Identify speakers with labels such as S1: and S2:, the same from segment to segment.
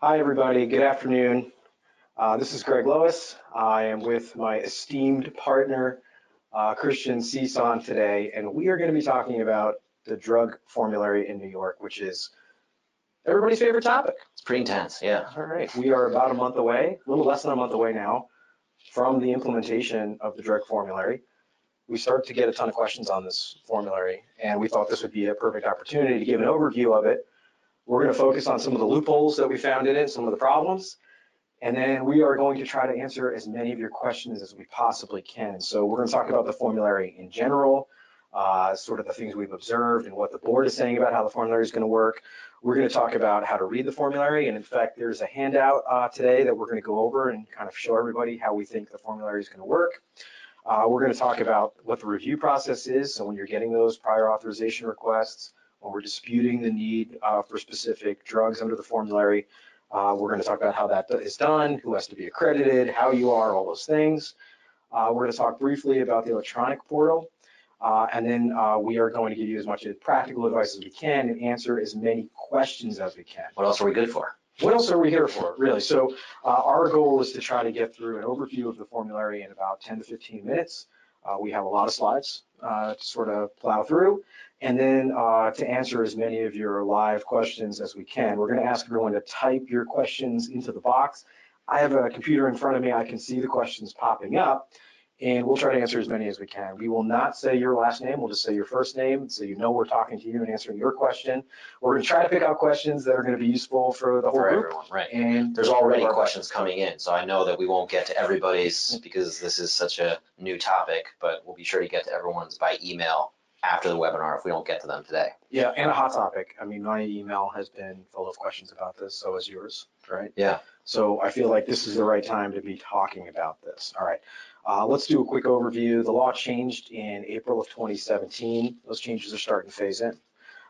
S1: Hi, everybody. Good afternoon. Uh, this is Greg Lois. I am with my esteemed partner, uh, Christian Cison today, and we are going to be talking about the drug formulary in New York, which is everybody's favorite topic.
S2: It's pretty intense, yeah.
S1: All right. We are about a month away, a little less than a month away now, from the implementation of the drug formulary. We start to get a ton of questions on this formulary, and we thought this would be a perfect opportunity to give an overview of it. We're going to focus on some of the loopholes that we found in it, some of the problems, and then we are going to try to answer as many of your questions as we possibly can. So we're going to talk about the formulary in general, uh, sort of the things we've observed and what the board is saying about how the formulary is going to work. We're going to talk about how to read the formulary, and in fact, there's a handout uh, today that we're going to go over and kind of show everybody how we think the formulary is going to work. Uh, we're going to talk about what the review process is. So when you're getting those prior authorization requests, when we're disputing the need uh, for specific drugs under the formulary, uh, we're going to talk about how that is done, who has to be accredited, how you are, all those things. Uh, we're going to talk briefly about the electronic portal. Uh, and then uh, we are going to give you as much practical advice as we can and answer as many questions as we can.
S2: What else are we good for?
S1: what else are we here for, really? So uh, our goal is to try to get through an overview of the formulary in about 10 to 15 minutes. Uh, we have a lot of slides uh, to sort of plow through, and then uh, to answer as many of your live questions as we can. We're going to ask everyone to type your questions into the box. I have a computer in front of me. I can see the questions popping up and we'll try to answer as many as we can. We will not say your last name, we'll just say your first name, so you know we're talking to you and answering your question. We're gonna try to pick out questions that are gonna be useful for the whole
S2: For
S1: group.
S2: everyone, right.
S1: And
S2: There's already questions coming in, so I know that we won't get to everybody's because this is such a new topic, but we'll be sure to get to everyone's by email after the webinar if we don't get to them today.
S1: Yeah, and a hot topic. I mean, my email has been full of questions about this, so is yours, right?
S2: Yeah.
S1: So I feel like this is the right time to be talking about this. All right. Uh, let's do a quick overview. The law changed in April of 2017. Those changes are starting to phase in.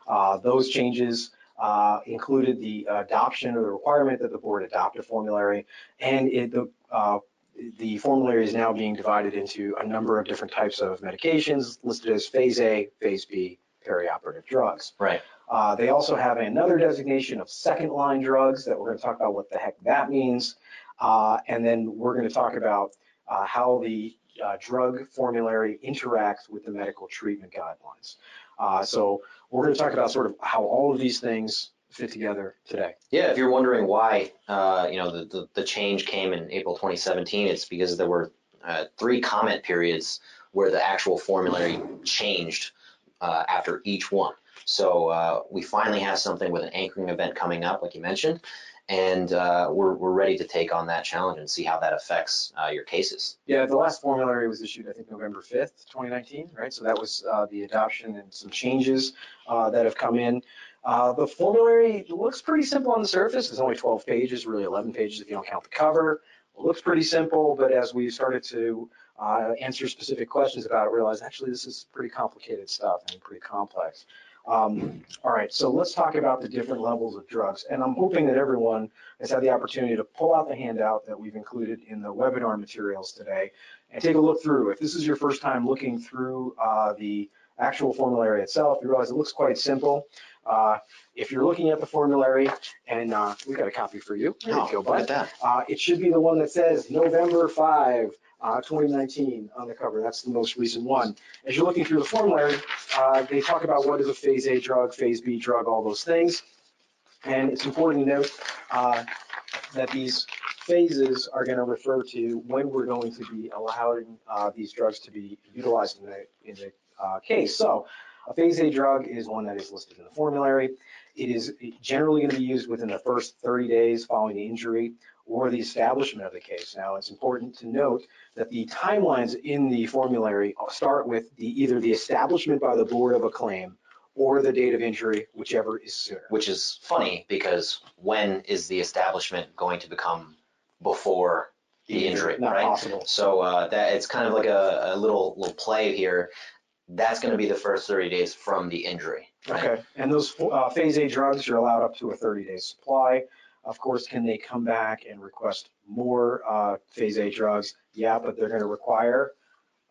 S1: Uh, those changes uh, included the adoption or the requirement that the board adopt a formulary, and it, the, uh, the formulary is now being divided into a number of different types of medications listed as phase A, phase B, perioperative drugs.
S2: Right.
S1: Uh, they also have another designation of second line drugs that we're going to talk about what the heck that means. Uh, and then we're going to talk about uh, how the uh, drug formulary interacts with the medical treatment guidelines. Uh, so we're going to talk about sort of how all of these things fit together today.
S2: Yeah, if you're wondering why, uh, you know, the, the, the, change came in April 2017, it's because there were uh, three comment periods where the actual formulary changed uh, after each one. So we finally have something with an anchoring event coming up, like you mentioned, and uh, we're, we're ready to take on that challenge and see how that affects uh, your cases.
S1: Yeah, the last formulary was issued, I think, November 5th, 2019, right? So that was uh, the adoption and some changes uh, that have come in. Uh, the formulary looks pretty simple on the surface. It's only 12 pages, really 11 pages if you don't count the cover. It looks pretty simple, but as we started to uh, answer specific questions about it, realized actually this is pretty complicated stuff and pretty complex. Um, all right, so let's talk about the different levels of drugs. And I'm hoping that everyone has had the opportunity to pull out the handout that we've included in the webinar materials today and take a look through. If this is your first time looking through uh, the actual formulary itself, you realize it looks quite simple. Uh, if you're looking at the formulary, and uh, we got a copy for you.
S2: There you go, bud.
S1: Uh, it should be the one that says November 5, uh, 2019 on the cover. That's the most recent one. As you're looking through the formulary, uh, they talk about what is a phase A drug, phase B drug, all those things. And it's important to note uh, that these phases are going to refer to when we're going to be allowing uh, these drugs to be utilized in the, in the uh, case. So a phase A drug is one that is listed in the formulary. It is generally going to be used within the first 30 days following the injury or the establishment of the case. Now, it's important to note that the timelines in the formulary start with the, either the establishment by the board of a claim or the date of injury, whichever is sooner.
S2: Which is funny because when is the establishment going to become before the injury,
S1: Not
S2: right?
S1: possible.
S2: So uh, that it's kind of like a, a little little play here. That's going to be the first 30 days from the injury. Right?
S1: Okay, and those uh, phase A drugs, you're allowed up to a 30-day supply. Of course, can they come back and request more uh, phase A drugs? Yeah, but they're going to require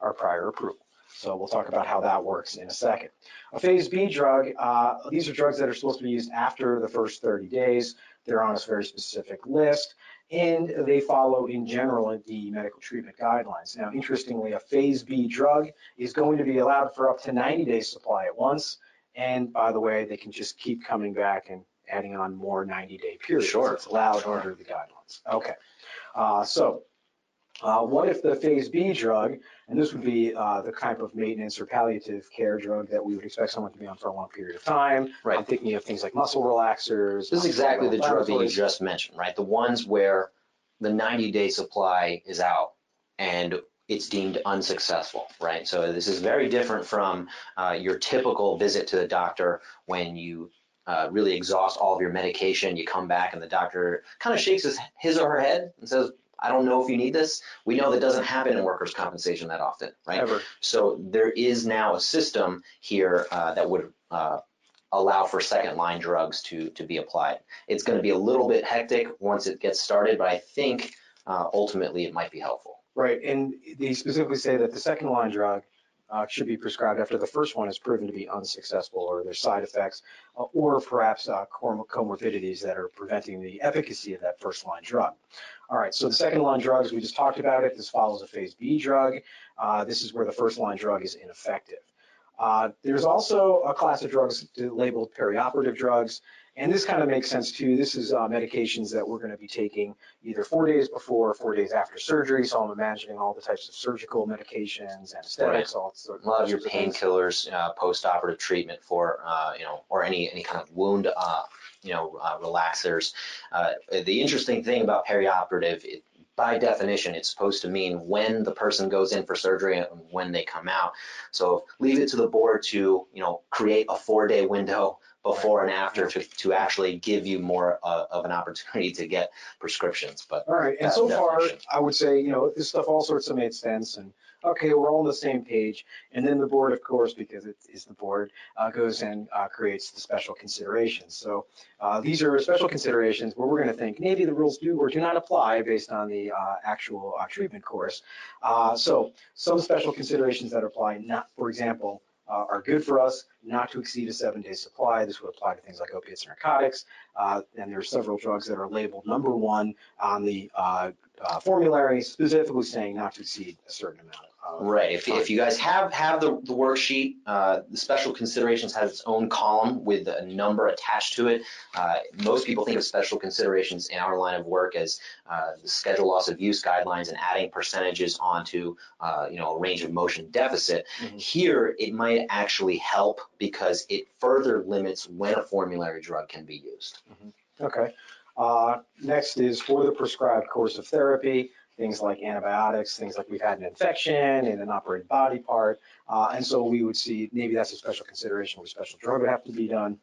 S1: our prior approval. So we'll talk about how that works in a second. A phase B drug, uh, these are drugs that are supposed to be used after the first 30 days. They're on a very specific list and they follow in general the medical treatment guidelines. Now, interestingly, a phase B drug is going to be allowed for up to 90 days supply at once. And by the way, they can just keep coming back and adding on more 90 day periods.
S2: Sure.
S1: It's allowed
S2: Sure.
S1: under the guidelines. Okay. Uh, so uh, what if the phase B drug, and this would be uh, the type of maintenance or palliative care drug that we would expect someone to be on for a long period of time.
S2: Right.
S1: I'm thinking of things like muscle relaxers.
S2: This is exactly the drug that you just mentioned, right? The ones where the 90 day supply is out and it's deemed unsuccessful, right? So this is very different from uh, your typical visit to the doctor when you uh, really exhaust all of your medication. You come back and the doctor kind of shakes his, his or her head and says, I don't know if you need this. We know that doesn't happen in workers' compensation that often, right?
S1: Ever.
S2: So there is now a system here uh, that would uh, allow for second line drugs to, to be applied. It's going to be a little bit hectic once it gets started, but I think uh, ultimately it might be helpful.
S1: Right, and they specifically say that the second line drug uh, should be prescribed after the first one is proven to be unsuccessful or there's side effects uh, or perhaps uh, comorbidities that are preventing the efficacy of that first line drug. All right, so the second line drugs, we just talked about it. This follows a phase B drug. Uh, this is where the first line drug is ineffective. Uh, there's also a class of drugs labeled perioperative drugs, and this kind of makes sense too. This is uh, medications that we're going to be taking either four days before or four days after surgery. So I'm imagining all the types of surgical medications, anesthetics, all sorts
S2: A lot of your painkillers, uh, post-operative treatment for, uh, you know, or any any kind of wound, uh, you know, uh, relaxers. Uh, the interesting thing about perioperative, it, by definition, it's supposed to mean when the person goes in for surgery and when they come out. So leave it to the board to, you know, create a four-day window before and after to, to actually give you more uh, of an opportunity to get prescriptions. But
S1: All right, and so
S2: the
S1: far. I would say, you know, this stuff all sorts of made sense, and okay, we're all on the same page. And then the board, of course, because it is the board, uh, goes and uh, creates the special considerations. So uh, these are special considerations where we're going to think maybe the rules do or do not apply based on the uh, actual uh, treatment course. Uh, so some special considerations that apply, not, for example, uh, are good for us not to exceed a seven-day supply. This would apply to things like opiates and narcotics. Uh, and there are several drugs that are labeled number one on the uh, uh, formulary, specifically saying not to exceed a certain amount.
S2: Right. If, if you guys have have the, the worksheet, uh, the special considerations has its own column with a number attached to it. Uh, most people think of special considerations in our line of work as uh, the schedule loss of use guidelines and adding percentages onto uh, you know a range of motion deficit.
S1: Mhm.
S2: Here, it might actually help because it further limits when a formulary drug can be used.
S1: Okay. Uh, next is for the prescribed course of therapy, things like antibiotics, things like we've had an infection in an operated body part. Uh, and so we would see maybe that's a special consideration where a special drug would have to be done.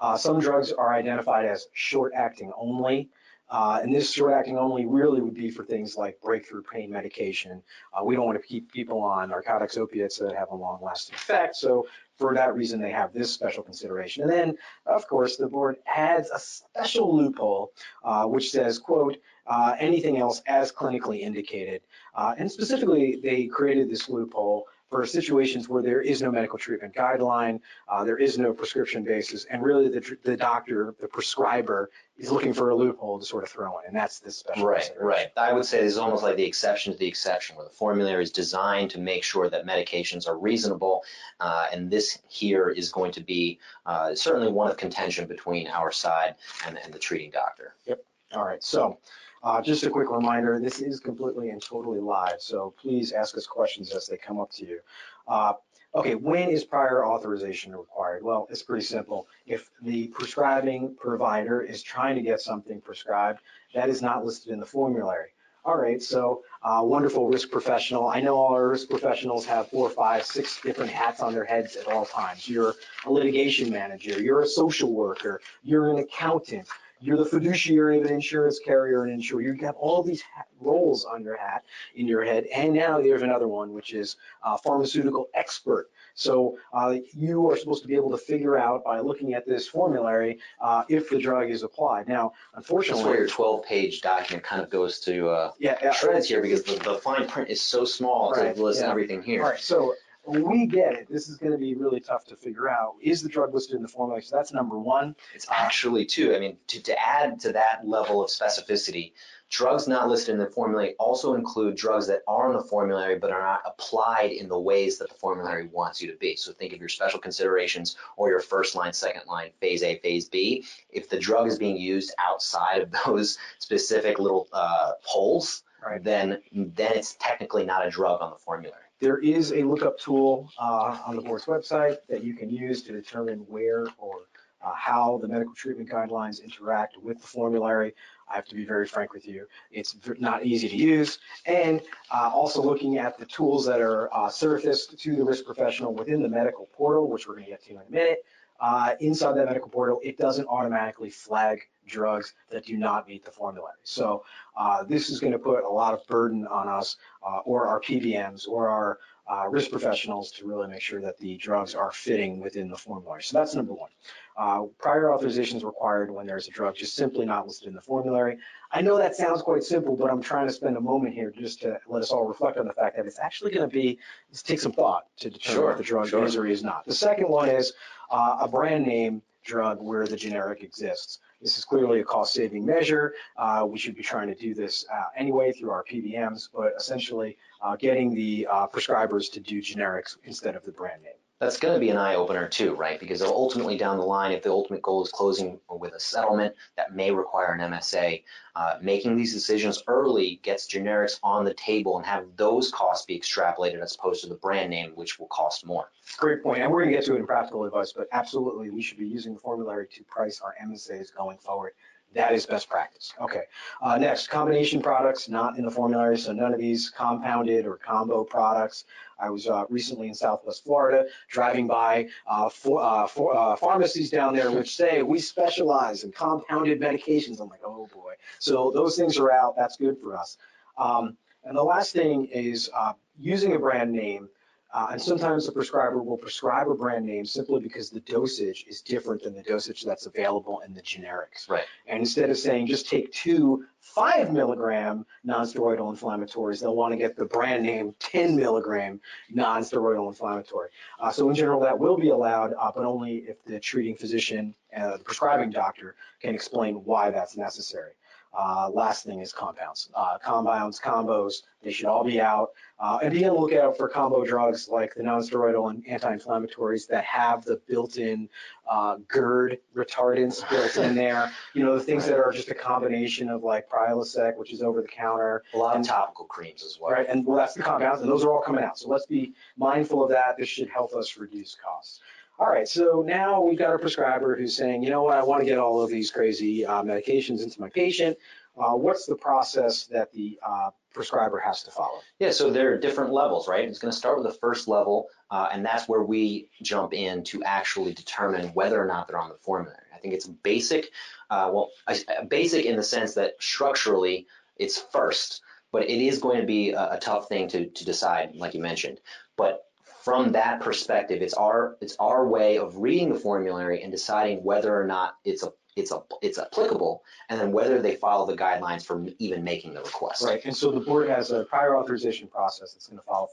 S1: Uh, some drugs are identified as short acting only. Uh, and this short acting only really would be for things like breakthrough pain medication. Uh, we don't want to keep people on narcotics, opiates that have a long lasting effect. So for that reason, they have this special consideration. And then of course, the board adds a special loophole, uh, which says, quote, uh, anything else as clinically indicated. Uh, and specifically, they created this loophole for situations where there is no medical treatment guideline, uh, there is no prescription basis, and really the, the doctor, the prescriber, is looking for a loophole to sort of throw in, and that's this special
S2: Right, right. I would say this is almost like the exception to the exception, where the formulary is designed to make sure that medications are reasonable, uh, and this here is going to be uh, certainly one of contention between our side and, and the treating doctor. Yep.
S1: All right, so uh, just a quick reminder, this is completely and totally live, so please ask us questions as they come up to you. Uh, Okay, when is prior authorization required? Well, it's pretty simple. If the prescribing provider is trying to get something prescribed, that is not listed in the formulary. All right, so uh, wonderful risk professional. I know all our risk professionals have four, five, six different hats on their heads at all times. You're a litigation manager, you're a social worker, you're an accountant, you're the fiduciary of an insurance carrier and insurer. You have all these roles on your hat, in your head. And now there's another one, which is uh, pharmaceutical expert. So uh, you are supposed to be able to figure out by looking at this formulary uh, if the drug is applied. Now,
S2: That's where
S1: unfortunately,
S2: your 12-page document kind of goes to uh,
S1: yeah,
S2: shreds here because the, the fine print is so small
S1: Right,
S2: to list
S1: yeah.
S2: everything here.
S1: right, so we get it. This is going to be really tough to figure out. Is the drug listed in the formulary? So that's number one.
S2: It's actually two. I mean, to, to add to that level of specificity, drugs not listed in the formulary also include drugs that are on the formulary but are not applied in the ways that the formulary wants you to be. So think of your special considerations or your first line, second line, phase A, phase B. If the drug is being used outside of those specific little uh, holes,
S1: Right.
S2: then then it's technically not a drug on the formulary.
S1: There is a lookup tool uh, on the board's website that you can use to determine where or uh, how the medical treatment guidelines interact with the formulary. I have to be very frank with you, it's not easy to use. And uh, also looking at the tools that are uh, surfaced to the risk professional within the medical portal, which we're going to get to in a minute. Uh, Inside that medical portal, it doesn't automatically flag drugs that do not meet the formulary. So uh, this is going to put a lot of burden on us uh, or our PBMs or our uh, risk professionals to really make sure that the drugs are fitting within the formulary. So that's number one. Uh, prior authorization is required when there's a drug just simply not listed in the formulary. I know that sounds quite simple, but I'm trying to spend a moment here just to let us all reflect on the fact that it's actually going to be, take some thought to determine
S2: Sure,
S1: if the drug
S2: sure.
S1: is or is not. The second one is uh, a brand name drug where the generic exists. This is clearly a cost saving measure. Uh, we should be trying to do this uh, anyway through our PBMs, but essentially uh, getting the uh, prescribers to do generics instead of the brand name.
S2: That's going to be an eye opener too, right? Because ultimately down the line, if the ultimate goal is closing with a settlement that may require an MSA, uh, making these decisions early gets generics on the table and have those costs be extrapolated as opposed to the brand name, which will cost more.
S1: Great point, and we're going to get to it in practical advice, but absolutely, we should be using the formulary to price our MSAs going forward. That is best practice. Okay. Uh, next, combination products not in the formulary, so none of these compounded or combo products. I was uh, recently in Southwest Florida, driving by uh, for, uh, for, uh, pharmacies down there which say we specialize in compounded medications. I'm like, oh boy. So those things are out. That's good for us. Um, and the last thing is uh, using a brand name. Uh, and sometimes the prescriber will prescribe a brand name simply because the dosage is different than the dosage that's available in the generics.
S2: Right.
S1: And instead of saying just take two five milligram nonsteroidal inflammatories, they'll want to get the brand name 10 milligram nonsteroidal inflammatory. Uh, so in general, that will be allowed, uh, but only if the treating physician, uh, the prescribing doctor, can explain why that's necessary. Uh, last thing is compounds. Uh, compounds, combos, they should all be out. Uh, and be on the lookout for combo drugs like the nonsteroidal and anti-inflammatories that have the built-in uh, GERD retardants built in there. You know, the things that are just a combination of like Prilosec, which is over the counter,
S2: A lot of topical creams as well.
S1: right? And well, that's the compounds, and those are all coming out. So let's be mindful of that. This should help us reduce costs. All right, so now we've got a prescriber who's saying, you know what, I want to get all of these crazy uh, medications into my patient. Uh, what's the process that the uh, prescriber has to follow?
S2: Yeah, so there are different levels, right? It's going to start with the first level, uh, and that's where we jump in to actually determine whether or not they're on the formulary. I think it's basic, uh, well, I- basic in the sense that structurally it's first, but it is going to be a, a tough thing to, to decide, like you mentioned. But from that perspective, it's our it's our way of reading the formulary and deciding whether or not it's a it's a it's applicable, and then whether they follow the guidelines for even making the request.
S1: Right, and so the board has a prior authorization process that's going to follow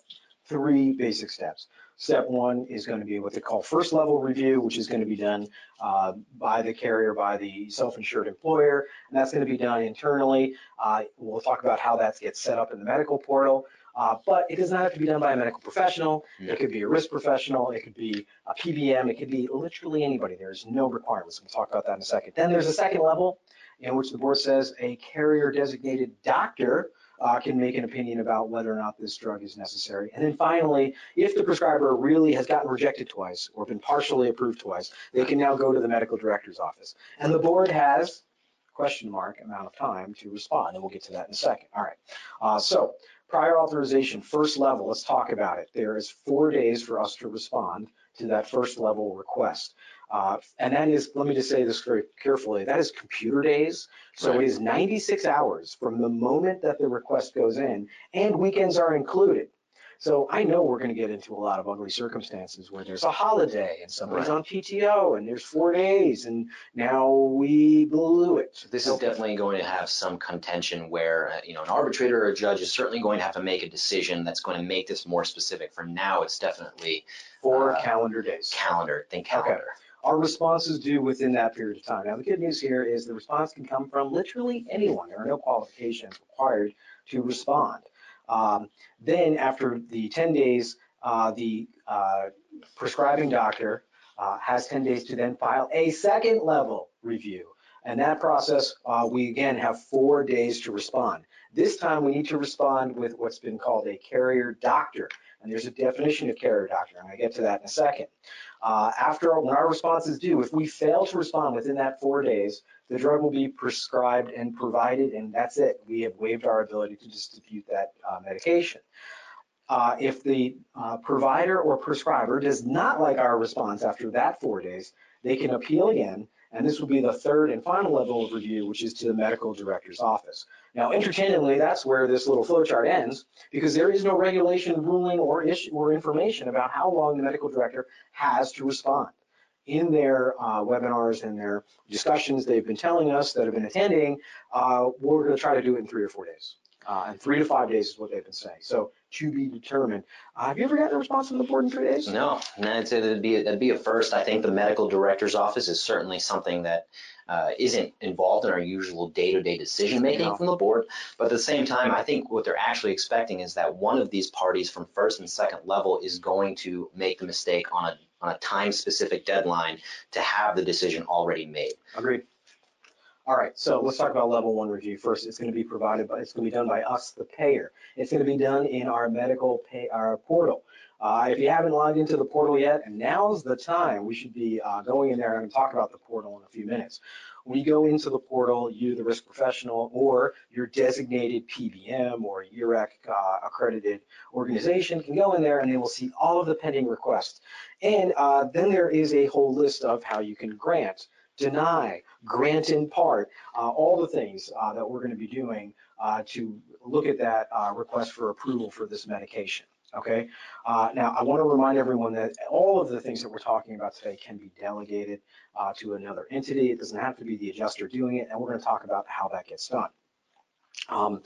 S1: three basic steps. Step one is going to be what they call first level review, which is going to be done uh, by the carrier, by the self-insured employer, and that's going to be done internally. Uh, We'll talk about how that gets set up in the medical portal, uh, but it does not have to be done by a medical professional. It could be a risk professional, it could be a PBM, it could be literally anybody. There's no requirements. We'll talk about that in a second. Then there's a second level in which the board says a carrier designated doctor uh, can make an opinion about whether or not this drug is necessary. And then finally, if the prescriber really has gotten rejected twice or been partially approved twice, they can now go to the medical director's office. And the board has question mark amount of time to respond, and we'll get to that in a second. All right. Uh, so prior authorization, first level, let's talk about it. There is four days for us to respond to that first level request. Uh, and that is, let me just say this very carefully, that is computer days. So it
S2: Right.
S1: is 96 hours from the moment that the request goes in, and weekends are included. So I know we're going to get into a lot of ugly circumstances where there's a holiday and somebody's
S2: Right.
S1: on PTO and there's four days and now we blew it.
S2: So this is definitely going to have some contention where, uh, you know, an arbitrator or a judge is certainly going to have to make a decision that's going to make this more specific. For now, it's definitely
S1: Four
S2: Uh,
S1: calendar days.
S2: calendar, think calendar.
S1: Our response is due within that period of time. Now, the good news here is the response can come from literally anyone. There are no qualifications required to respond. Um, then, after the 10 days, uh, the uh, prescribing doctor uh, has 10 days to then file a second level review. And that process, uh, we again have four days to respond. This time, we need to respond with what's been called a carrier doctor. And there's a definition of carrier doctor. To get to that in a second. Uh, after, when our response is due, if we fail to respond within that four days, the drug will be prescribed and provided, and that's it. We have waived our ability to distribute that uh, medication. Uh, if the uh, provider or prescriber does not like our response after that four days, they can appeal again, and this will be the third and final level of review, which is to the medical director's office. Now, entertainingly, that's where this little flowchart ends, because there is no regulation, ruling, or issue or information about how long the medical director has to respond. In their uh, webinars and their discussions, they've been telling us that have been attending, uh, we're going to try to do it in three or four days. Uh, and three to five days is what they've been saying. So to be determined. Uh, have you ever gotten a response from the board in three days?
S2: No, and I'd say that'd be a, that'd be a first. I think the medical director's office is certainly something that uh, isn't involved in our usual day-to-day decision making
S1: No.
S2: from the board. But at the same time, I think what they're actually expecting is that one of these parties from first and second level is going to make the mistake on a on a time-specific deadline to have the decision already made.
S1: Agreed. All right, so let's talk about level one review first. It's going to be provided by, it's going to be done by us, the payer. It's going to be done in our medical pay, our portal. Uh, if you haven't logged into the portal yet, and now's the time, we should be uh, going in there. To talk about the portal in a few minutes. You go into the portal, you, the risk professional, or your designated PBM or URAC uh, accredited organization can go in there and they will see all of the pending requests. And uh, then there is a whole list of how you can grant, deny, grant in part, uh, all the things uh, that we're going to be doing uh, to look at that uh, request for approval for this medication. Okay. Uh, now, I want to remind everyone that all of the things that we're talking about today can be delegated uh, to another entity. It doesn't have to be the adjuster doing it, and we're going to talk about how that gets done. Um,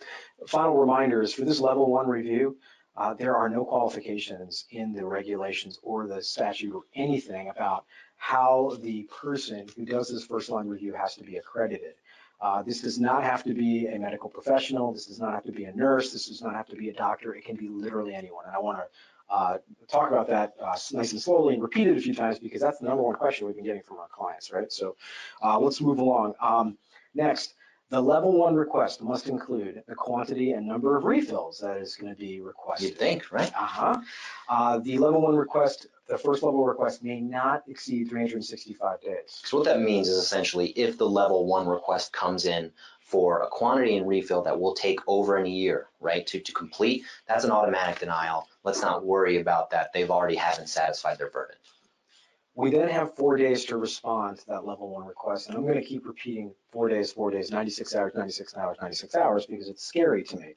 S1: final reminders for this level one review. Uh, there are no qualifications in the regulations or the statute or anything about how the person who does this first line review has to be accredited. Uh, this does not have to be a medical professional. This does not have to be a nurse. This does not have to be a doctor. It can be literally anyone. And I want to uh, talk about that uh, nice and slowly and repeat it a few times because that's the number one question we've been getting from our clients, right? So uh, let's move along. Um, next, the level one request must include the quantity and number of refills that is going to be requested.
S2: You'd think, right?
S1: Uh-huh. Uh, the level one request, the first level request may not exceed 365 days.
S2: So what that means is essentially if the level one request comes in for a quantity and refill that will take over in a year, right, to, to complete, that's an automatic denial. Let's not worry about that. They've already haven't satisfied their burden.
S1: We then have four days to respond to that level one request. And I'm going to keep repeating four days, four days, 96 hours, 96 hours, 96 hours, because it's scary to me.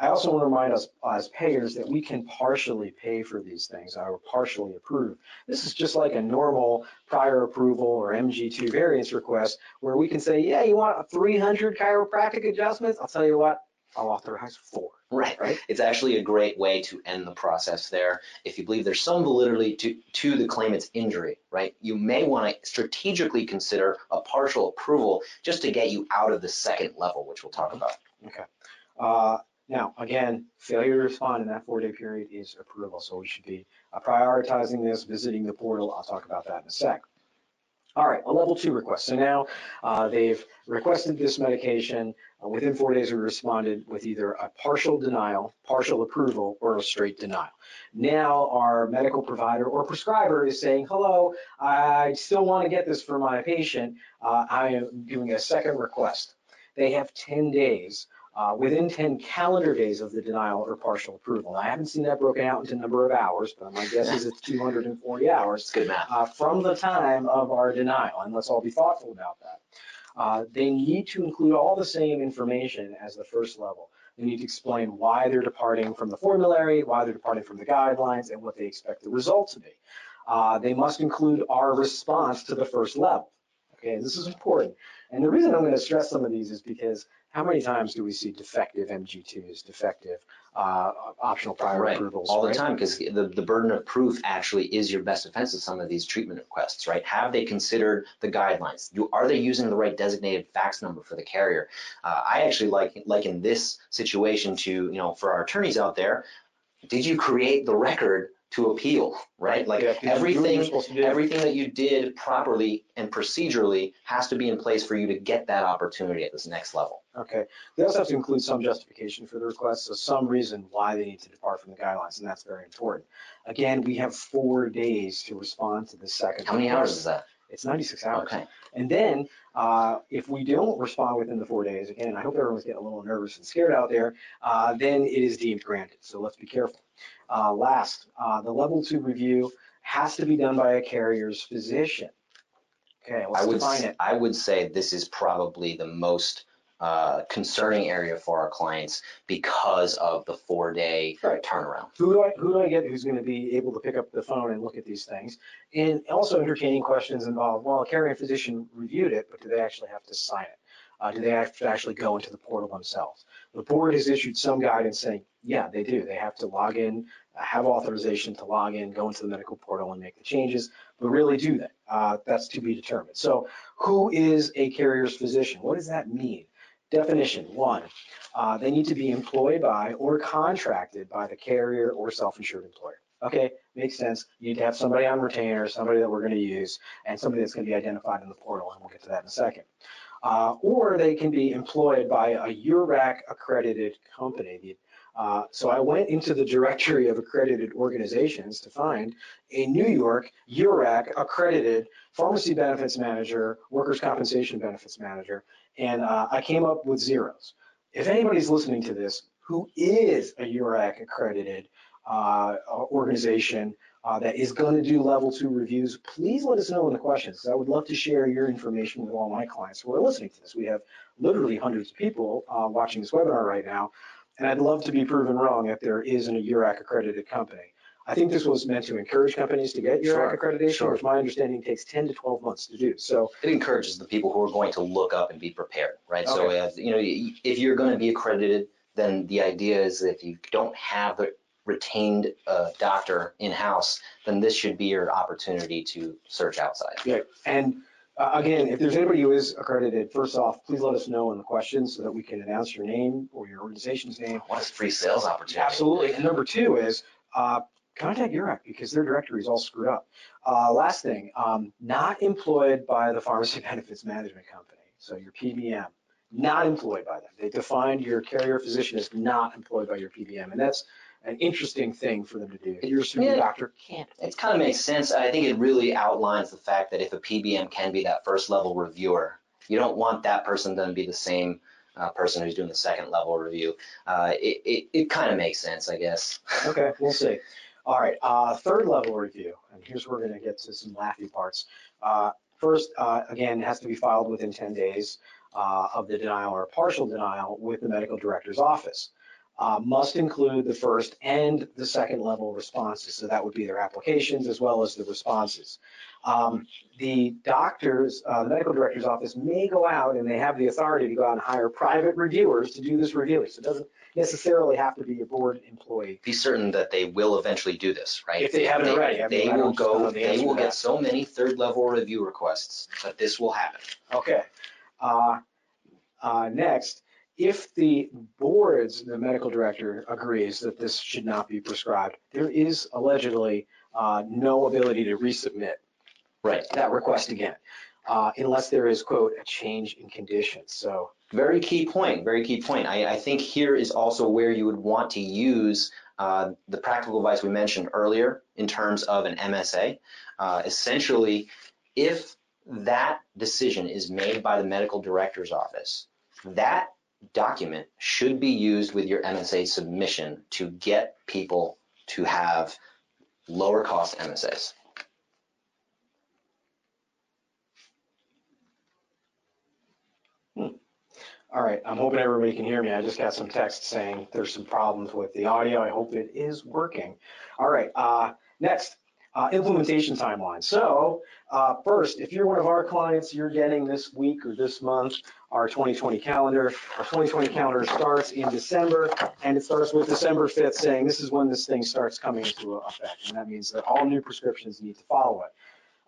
S1: I also want to remind us as payers that we can partially pay for these things or partially approve. This is just like a normal prior approval or MG2 variance request where we can say, yeah, you want 300 chiropractic adjustments? I'll tell you what, I'll authorize four.
S2: Right.
S1: Right.
S2: It's actually a great way to end the process there. If you believe there's some validity to, to the claimant's injury, right, you may want to strategically consider a partial approval just to get you out of the second level, which we'll talk about.
S1: Uh, Now, again, failure to respond in that four-day period is approval, so we should be uh, prioritizing this, visiting the portal. I'll talk about that in a sec. All right, a level two request. So now uh, they've requested this medication. Uh, Within four days, we responded with either a partial denial, partial approval, or a straight denial. Now our medical provider or prescriber is saying, hello, I still want to get this for my patient. Uh, I am doing a second request. They have 10 days uh, within 10 calendar days of the denial or partial approval. I haven't seen that broken out into number of hours, but my guess is it's 240 hours
S2: good math.
S1: uh, from the time of our denial, and let's all be thoughtful about that. Uh, They need to include all the same information as the first level. They need to explain why they're departing from the formulary, why they're departing from the guidelines, and what they expect the result to be. Uh, they must include our response to the first level. Okay, this is important. And the reason I'm going to stress some of these is because how many times do we see defective MG2s, defective uh, optional prior
S2: right.
S1: approvals?
S2: All the time, because the, the burden of proof actually is your best defense of some of these treatment requests, right? Have they considered the guidelines? Do, are they using the right designated fax number for the carrier? Uh, I actually like, like in this situation to, you know, for our attorneys out there, did you create the record to appeal, right? Like
S1: Yeah, did you do what you're
S2: everything,
S1: supposed to do?
S2: everything that you did properly and procedurally has to be in place for you to get that opportunity at this next level.
S1: Okay. They also have to include some justification for the request, so some reason why they need to depart from the guidelines, and that's very important. Again, we have four days to respond to the second.
S2: How many hours is that?
S1: It's 96 hours.
S2: Okay.
S1: And then, uh, if we don't respond within the four days, again, I hope everyone's getting a little nervous and scared out there, uh, then it is deemed granted. So let's be careful. Uh, last, uh, the level two review has to be done by a carrier's physician. Okay,
S2: I
S1: let's
S2: would,
S1: define it.
S2: I would say this is probably the most uh, concerning area for our clients because of the four-day
S1: Right.
S2: turnaround.
S1: Who do I, who do I get who's going to be able to pick up the phone and look at these things? And also entertaining questions involve, well, a carrier physician reviewed it, but do they actually have to sign it? Uh, do they have to actually go into the portal themselves? The board has issued some guidance saying, yeah, they do. They have to log in, have authorization to log in, go into the medical portal and make the changes, but really do that. Uh, that's to be determined. So who is a carrier's physician? What does that mean? Definition, one, uh, they need to be employed by or contracted by the carrier or self-insured employer. Okay, makes sense. You need to have somebody on retainer, somebody that we're going to use, and somebody that's going to be identified in the portal, and we'll get to that in a second. Uh, or they can be employed by a URAC accredited company. Uh, so I went into the directory of accredited organizations to find a New York URAC accredited pharmacy benefits manager, workers' compensation benefits manager, and uh, I came up with zeros. If anybody's listening to this who is a URAC accredited uh, organization uh, that is going to do level two reviews, please let us know in the questions. I would love to share your information with all my clients who are listening to this. We have literally hundreds of people uh, watching this webinar right now, and I'd love to be proven wrong if there isn't a URAC accredited company. I think this was meant to encourage companies to get
S2: Sure,
S1: accreditation,
S2: sure.
S1: which my understanding takes 10 to 12 months to do. So
S2: It encourages the people who are going to look up and be prepared, right? So,
S1: Okay.
S2: uh, you know, if you're going to be accredited, then the idea is that if you don't have the retained uh, doctor in-house, then this should be your opportunity to search outside.
S1: Yeah, and uh, again, if there's anybody who is accredited, first off, please let us know in the questions so that we can announce your name or your organization's name.
S2: What a free sales opportunity.
S1: Absolutely. And number two is uh, contact URAC because their directory is all screwed up. Uh, last thing, um, not employed by the pharmacy benefits management company. So your PBM, not employed by them. They defined your carrier physician as not employed by your PBM, and that's an interesting thing for them to do. Your
S2: Yeah.
S1: doctor can't.
S2: It kind of makes sense. I think it really outlines the fact that if a PBM can be that first level reviewer, you don't want that person to be the same uh, person who's doing the second level review. Uh, it it, it kind of makes sense, I guess.
S1: Okay, we'll see. All right, uh, third level review, and here's where we're gonna get to some laughy parts. Uh, First, uh, again, it has to be filed within 10 days uh, of the denial or partial denial with the medical director's office. Uh, Must include the first and the second level responses, so that would be their applications as well as the responses. Um, The doctors, uh, the medical director's office may go out and they have the authority to go out and hire private reviewers to do this reviewing. So it doesn't necessarily have to be a board employee.
S2: Be certain that they will eventually do this, right?
S1: If they haven't already. I mean,
S2: They will go,
S1: the
S2: they will get so many third level review requests that this will happen.
S1: Okay. Uh, uh, Next, if the board's, the medical director agrees that this should not be prescribed, there is allegedly uh, no ability to resubmit
S2: Right.
S1: that request again, uh, unless there is, quote, a change in conditions. So,
S2: Very key point, very key point. I, I think here is also where you would want to use uh, the practical advice we mentioned earlier in terms of an MSA. Uh, essentially, if that decision is made by the medical director's office, that document should be used with your MSA submission to get people to have lower cost MSAs.
S1: All right, I'm hoping everybody can hear me. I just got some text saying there's some problems with the audio. I hope it is working. All right, uh, next, uh, implementation timeline. So uh, first, if you're one of our clients, you're getting this week or this month our 2020 calendar. Our 2020 calendar starts in December, and it starts with December 5th saying this is when this thing starts coming into effect. And that means that all new prescriptions need to follow it.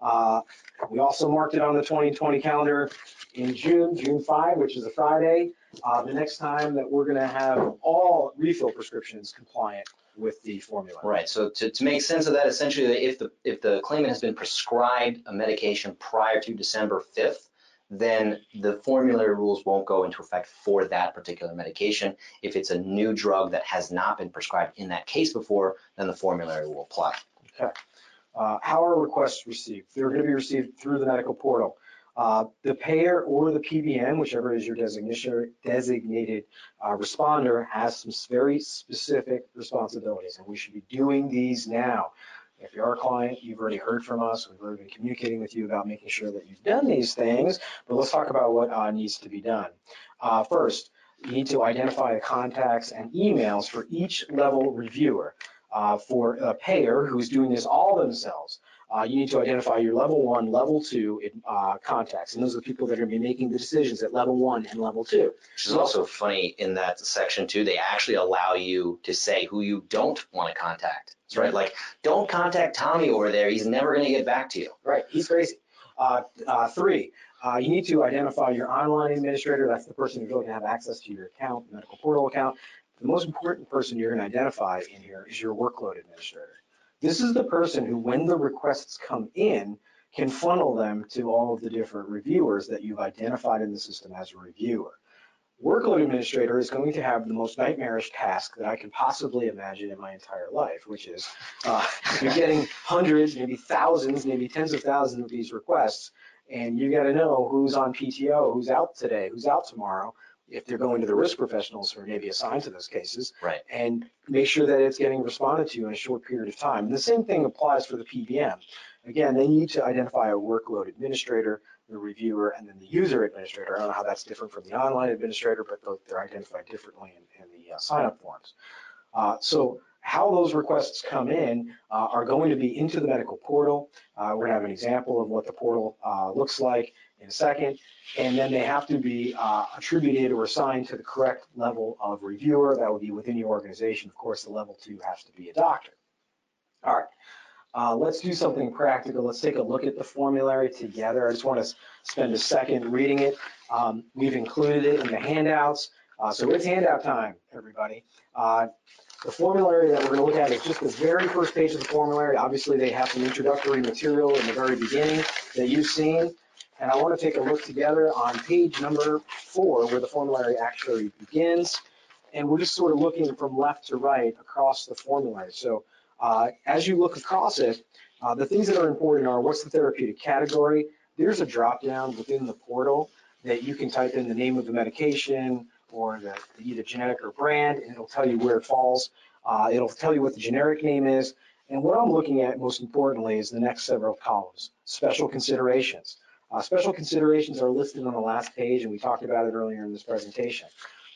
S1: Uh, we also marked it on the 2020 calendar in June, June 5, which is a Friday. Uh, the next time that we're going to have all refill prescriptions compliant with the formula.
S2: Right. So to, to make sense of that, essentially, if the if the claimant has been prescribed a medication prior to December 5th, then the formulary rules won't go into effect for that particular medication. If it's a new drug that has not been prescribed in that case before, then the formulary will apply.
S1: Okay. Uh, how are requests received? They're going to be received through the medical portal. Uh, the payer or the PBM, whichever is your designated uh, responder, has some very specific responsibilities, and we should be doing these now. If you're a client, you've already heard from us. We've already been communicating with you about making sure that you've done these things, but let's talk about what uh, needs to be done. Uh, first, you need to identify the contacts and emails for each level reviewer. Uh, for a payer who's doing this all themselves, uh, you need to identify your level one, level two uh, contacts. And those are the people that are going to be making the decisions at level one and level two.
S2: Which is also funny in that section too, they actually allow you to say who you don't want to contact. That's right. Like, don't contact Tommy over there. He's never going to get back to you.
S1: Right. He's crazy. Uh, uh, three, uh, you need to identify your online administrator. That's the person who's going to have access to your account, medical portal account. The most important person you're going to identify in here is your workload administrator. This is the person who, when the requests come in, can funnel them to all of the different reviewers that you've identified in the system as a reviewer. Workload administrator is going to have the most nightmarish task that I can possibly imagine in my entire life, which is uh, you're getting hundreds, maybe thousands, maybe tens of thousands of these requests, and you got to know who's on PTO, who's out today, who's out tomorrow, if they're going to the risk professionals who are maybe assigned to those cases.
S2: Right.
S1: And make sure that it's getting responded to in a short period of time. And the same thing applies for the PBM. Again, they need to identify a workload administrator, the reviewer, and then the user administrator. I don't know how that's different from the online administrator, but they're identified differently in, in the uh, sign-up forms. Uh, so how those requests come in uh, are going to be into the medical portal. Uh, we're going to have an example of what the portal uh, looks like in a second. And then they have to be uh, attributed or assigned to the correct level of reviewer. That would be within your organization. Of course, the level two has to be a doctor. All right. Uh, let's do something practical. Let's take a look at the formulary together. I just want to spend a second reading it. Um, we've included it in the handouts. Uh, so it's handout time, everybody. Uh, the formulary that we're going to look at is just the very first page of the formulary. Obviously, they have some introductory material in the very beginning that you've seen. And I want to take a look together on page number four, where the formulary actually begins. And we're just sort of looking from left to right across the formulary. So uh, as you look across it, uh, the things that are important are what's the therapeutic category? There's a drop down within the portal that you can type in the name of the medication or the, the either genetic or brand, and it'll tell you where it falls. Uh, it'll tell you what the generic name is. And what I'm looking at most importantly is the next several columns, special considerations. Uh, special considerations are listed on the last page, and we talked about it earlier in this presentation.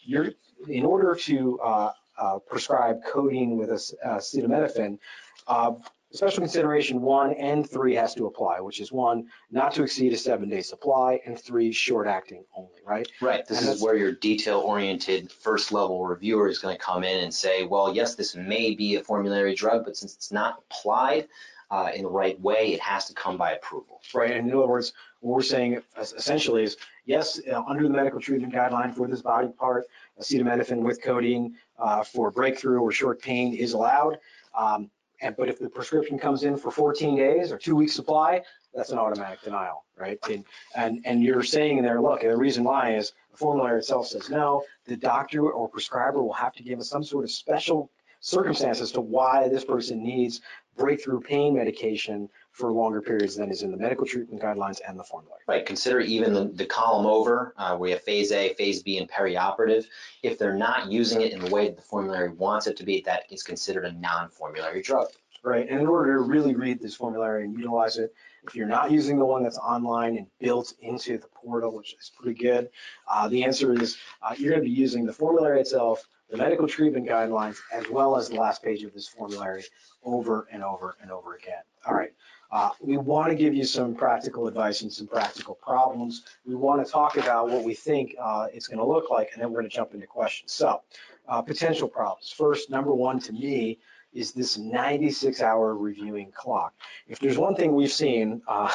S1: You're, in order to uh, uh, prescribe codeine with acetaminophen, uh, special consideration one and three has to apply, which is one, not to exceed a seven-day supply, and three, short-acting only, right?
S2: Right. This is where your detail-oriented first-level reviewer is going to come in and say, well, yes, this may be a formulary drug, but since it's not applied, uh, in the right way, it has to come by approval.
S1: Right, and in other words, what we're saying essentially is, yes, uh, under the medical treatment guideline for this body part, acetaminophen with codeine uh, for breakthrough or short pain is allowed. Um, and, but if the prescription comes in for 14 days or two weeks supply, that's an automatic denial, right? And, and, and you're saying there, look, the reason why is the formulary itself says no, the doctor or prescriber will have to give us some sort of special circumstance as to why this person needs breakthrough pain medication for longer periods than is in the medical treatment guidelines and the formulary.
S2: Right. Consider even the, the column over uh, you have phase A, phase B, and perioperative. If they're not using it in the way that the formulary wants it to be, that is considered a non-formulary drug.
S1: Right. And in order to really read this formulary and utilize it, If you're not using the one that's online and built into the portal, which is pretty good, uh, the answer is uh, you're going to be using the formulary itself, the medical treatment guidelines, as well as the last page of this formulary over and over and over again. All right. Uh, we want to give you some practical advice and some practical problems. We want to talk about what we think uh, it's going to look like, and then we're going to jump into questions. So, uh, potential problems. First, number one to me is this 96 hour reviewing clock. If there's one thing we've seen uh,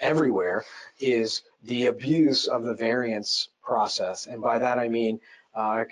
S1: everywhere is the abuse of the variance process. And by that I mean uh,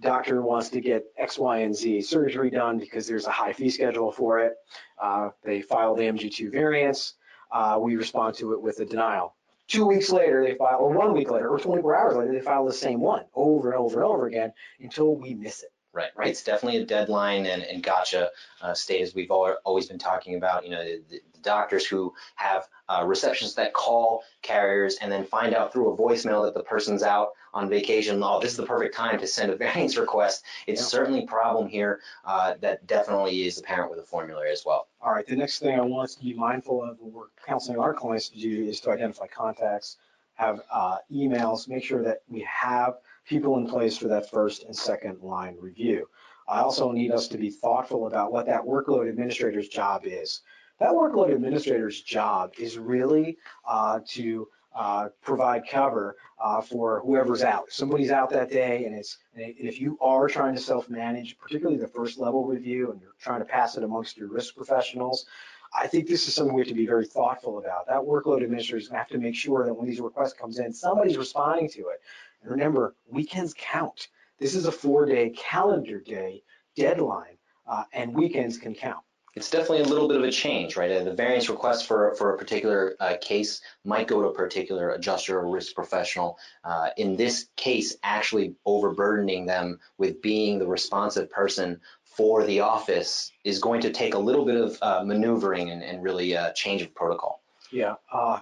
S1: doctor wants to get X, Y, and Z surgery done because there's a high fee schedule for it. Uh, they file the MG2 variance. Uh, we respond to it with a denial. Two weeks later, they file, or one week later, or 24 hours later, they file the same one over and over and over again until we miss it.
S2: Right, right. It's definitely a deadline and, and gotcha uh, state as we've all, always been talking about. You know, the, doctors who have uh, receptions that call carriers and then find out through a voicemail that the person's out on vacation. Oh, this is the perfect time to send a variance request. It's yeah. certainly a problem here uh, that definitely is apparent with the formulary as well.
S1: All right. The next thing I want us to be mindful of when we're counseling our clients to do is to identify contacts, have uh, emails, make sure that we have people in place for that first and second line review. I also need us to be thoughtful about what that workload administrator's job is. That workload administrator's job is really uh, to uh, provide cover uh, for whoever's out. Somebody's out that day, and it's and if you are trying to self-manage, particularly the first level review, and you're trying to pass it amongst your risk professionals, I think this is something we have to be very thoughtful about. That workload administrator is going to have to make sure that when these requests comes in, somebody's responding to it. And remember, weekends count. This is a four-day calendar day deadline, uh, and weekends can count.
S2: It's definitely a little bit of a change, right? Uh, the variance request for, for a particular uh, case might go to a particular adjuster or risk professional. Uh, in this case, actually overburdening them with being the responsive person for the office is going to take a little bit of uh, maneuvering and, and really a uh, change of protocol.
S1: Yeah. Uh,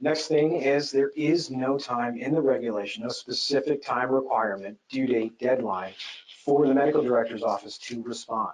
S1: Next thing is there is no time in the regulation, no specific time requirement, due date, deadline for the medical director's office to respond.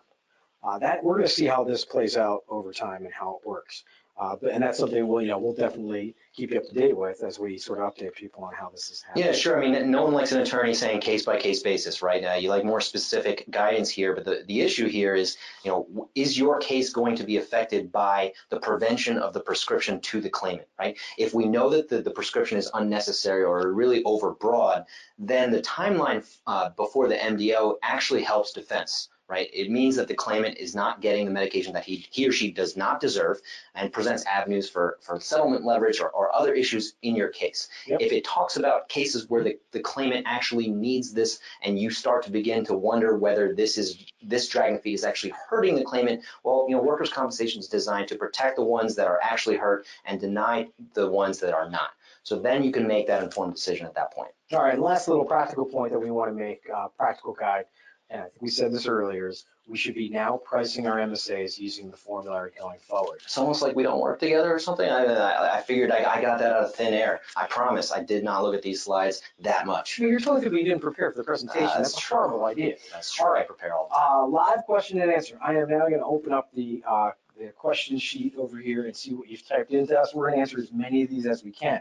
S1: Uh, that we're going to see how this plays out over time and how it works. Uh, but, and that's something we'll, you know, we'll definitely keep you up to date with as we sort of update people on how this is happening.
S2: Yeah, sure. I mean, no one likes an attorney saying case by case basis, right? Uh, you like more specific guidance here, but the, the issue here is, you know, is your case going to be affected by the prevention of the prescription to the claimant, right? If we know that the, the prescription is unnecessary or really overbroad, then the timeline uh, before the MDO actually helps defense right? It means that the claimant is not getting the medication that he, he or she does not deserve and presents avenues for, for settlement leverage or, or other issues in your case. Yep. If it talks about cases where the, the claimant actually needs this and you start to begin to wonder whether this is this dragon fee is actually hurting the claimant, well, you know, workers' compensation is designed to protect the ones that are actually hurt and deny the ones that are not. So then you can make that informed decision at that point.
S1: All right, last little practical point that we want to make, uh, practical guide and I think we said this earlier, is we should be now pricing our MSAs using the formulary going forward.
S2: It's almost like we don't work together or something. I, I, I figured I, I, got that out of thin air. I promise I did not look at these slides that much.
S1: You're totally good, but you didn't prepare for the presentation. Uh, that's, that's a horrible idea.
S2: That's true. All right. I prepare all the
S1: time. Uh, live question and answer. I am now going to open up the uh, the question sheet over here and see what you've typed into us. We're going to answer as many of these as we can.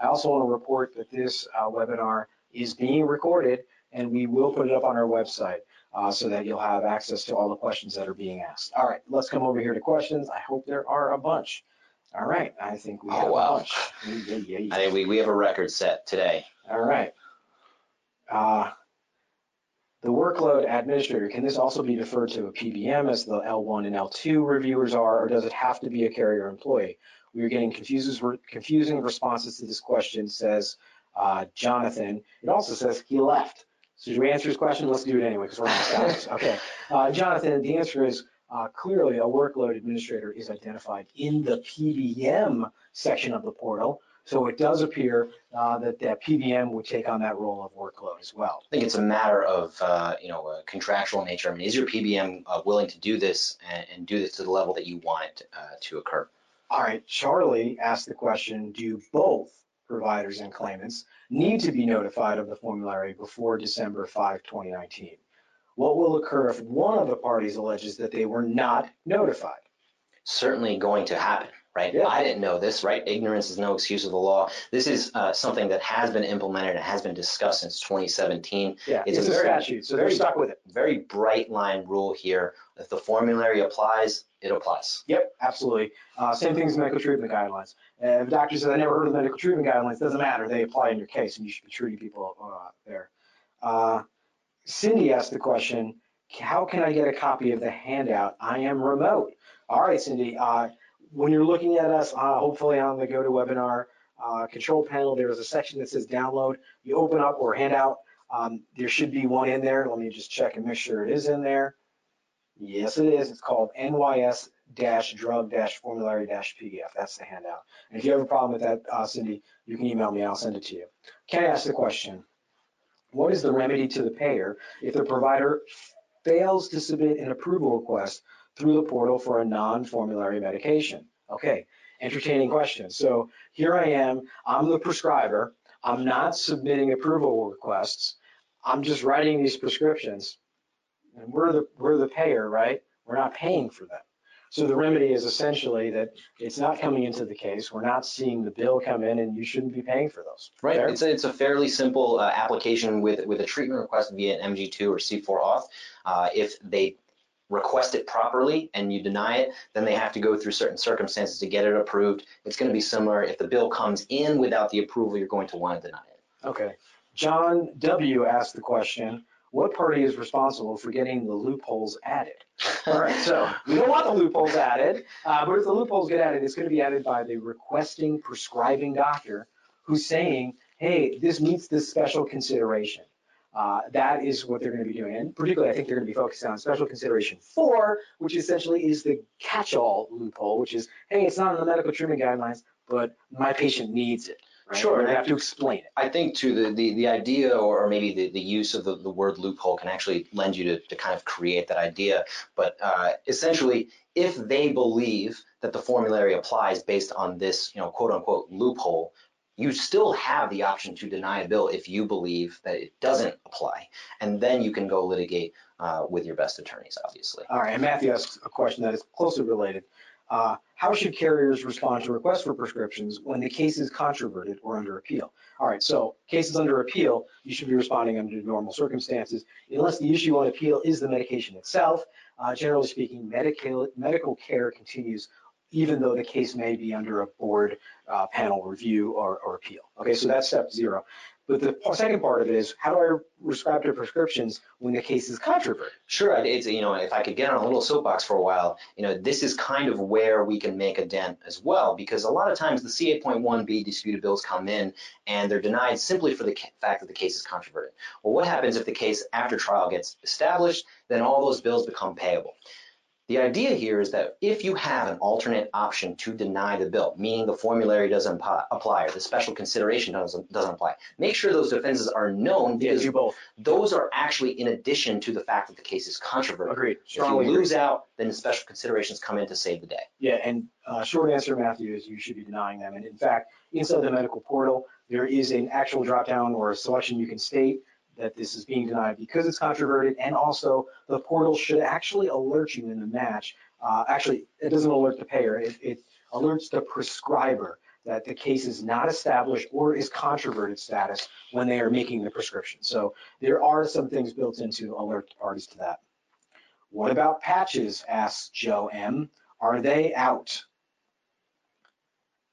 S1: I also want to report that this uh, webinar is being recorded and we will put it up on our website uh, so that you'll have access to all the questions that are being asked. All right, let's come over here to questions. I hope there are a bunch. All right, I think we oh, have wow. a bunch.
S2: Yeah, yeah, yeah. I think we, we have a record set today.
S1: All right. Uh, the workload administrator, can this also be deferred to a PBM as the L1 and L2 reviewers are, or does it have to be a carrier employee? We are getting confusing responses to this question, says uh, Jonathan. It also says he left. So should we answer his question? Let's do it anyway because we're on scholars. Okay. Uh, Jonathan, the answer is uh, clearly a workload administrator is identified in the PBM section of the portal. So it does appear uh, that that PBM would take on that role of workload as well.
S2: I think it's a matter of uh, you know uh, contractual nature. I mean, is your PBM uh, willing to do this and, and, do this to the level that you want it uh, to occur?
S1: All right. Charlie asked the question: Do both providers and claimants need to be notified of the formulary before December 5, 2019. What will occur if one of the parties alleges that they were not notified?
S2: Certainly going to happen right?
S1: Yeah.
S2: I didn't know this, right? Ignorance is no excuse of the law. This is uh, something that has been implemented and has been discussed since 2017.
S1: Yeah,
S2: It's
S1: it's
S2: a very-
S1: statute, so they're stuck with it.
S2: Very bright line rule here. If the formulary applies, it applies.
S1: Yep, absolutely. Uh, same thing as medical treatment guidelines. Uh, if a doctor says, I never heard of medical treatment guidelines, doesn't matter, they apply in your case, and you should be treating people uh, there. Uh, Cindy asked the question, how can I get a copy of the handout? I am remote. All right, Cindy, uh, when you're looking at us, uh, hopefully on the GoToWebinar uh, control panel, there's a section that says download. You open up or handout, um, there should be one in there. Let me just check and make sure it is in there. Yes, it is. It's called NYS drug formulary PDF. That's the handout. And if you have a problem with that, uh, Cindy, you can email me. I'll send it to you. Can I ask the question? What is the remedy to the payer if the provider fails to submit an approval request through the portal for a non-formulary medication? Okay, entertaining question. So here I am. I'm the prescriber. I'm not submitting approval requests. I'm just writing these prescriptions. And we're the, we're the payer, right? We're not paying for them. So the remedy is essentially that it's not coming into the case. We're not seeing the bill come in and you shouldn't be paying for those.
S2: Right.
S1: Fair?
S2: It's a, it's a fairly simple uh, application with with a treatment request via an MG2 or C4 auth. Uh, if they request it properly and you deny it, then they have to go through certain circumstances to get it approved. It's going to be similar. If the bill comes in without the approval, you're going to want to deny it.
S1: Okay. John W. asked the question, what party is responsible for getting the loopholes added? All right, so we don't want the loopholes added, uh, but if the loopholes get added, it's going to be added by the requesting prescribing doctor who's saying, hey, this meets this special consideration. Uh, that is what they're going to be doing. And particularly, I think they're going to be focused on special consideration four, which essentially is the catch-all loophole, which is, hey, it's not in the medical treatment guidelines, but my patient needs it. Right?
S2: Sure.
S1: And I have to explain it.
S2: I think too the, the, the idea or maybe the, the use of the, the word loophole can actually lend you to, to kind of create that idea. But uh, essentially, if they believe that the formulary applies based on this, you know, quote unquote loophole, you still have the option to deny a bill if you believe that it doesn't apply. And then you can go litigate uh, with your best attorneys, obviously.
S1: All right, and Matthew asks a question that is closely related. Uh, how should carriers respond to requests for prescriptions when the case is controverted or under appeal? All right, so cases under appeal, you should be responding under normal circumstances. Unless the issue on appeal is the medication itself, uh, generally speaking, medical, medical care continues even though the case may be under a board uh, panel review or, or appeal. Okay, so that's step zero. But the second part of it is, how do I prescribe to prescriptions when the case is controverted?
S2: Sure, it's you know if I could get on a little soapbox for a while, you know this is kind of where we can make a dent as well because a lot of times the C8.1b disputed bills come in and they're denied simply for the fact that the case is controverted. Well, what happens if the case after trial gets established? Then all those bills become payable. The idea here is that if you have an alternate option to deny the bill, meaning the formulary doesn't apply or the special consideration doesn't, doesn't apply, make sure those defenses are known because
S1: do both.
S2: those are actually in addition to the fact that the case is controversial.
S1: Agreed.
S2: Strongly If you
S1: Strongly agree.
S2: lose out, then the special considerations come in to save the day.
S1: Yeah, and uh, short answer, Matthew, is you should be denying them. And in fact, inside the medical portal, there is an actual dropdown or a selection you can state that this is being denied because it's controverted. And also, the portal should actually alert you in the match. Uh, actually, it doesn't alert the payer. It, it alerts the prescriber that the case is not established or is controverted status when they are making the prescription. So there are some things built in to alert parties to that. What about patches? asks Joe M. Are they out?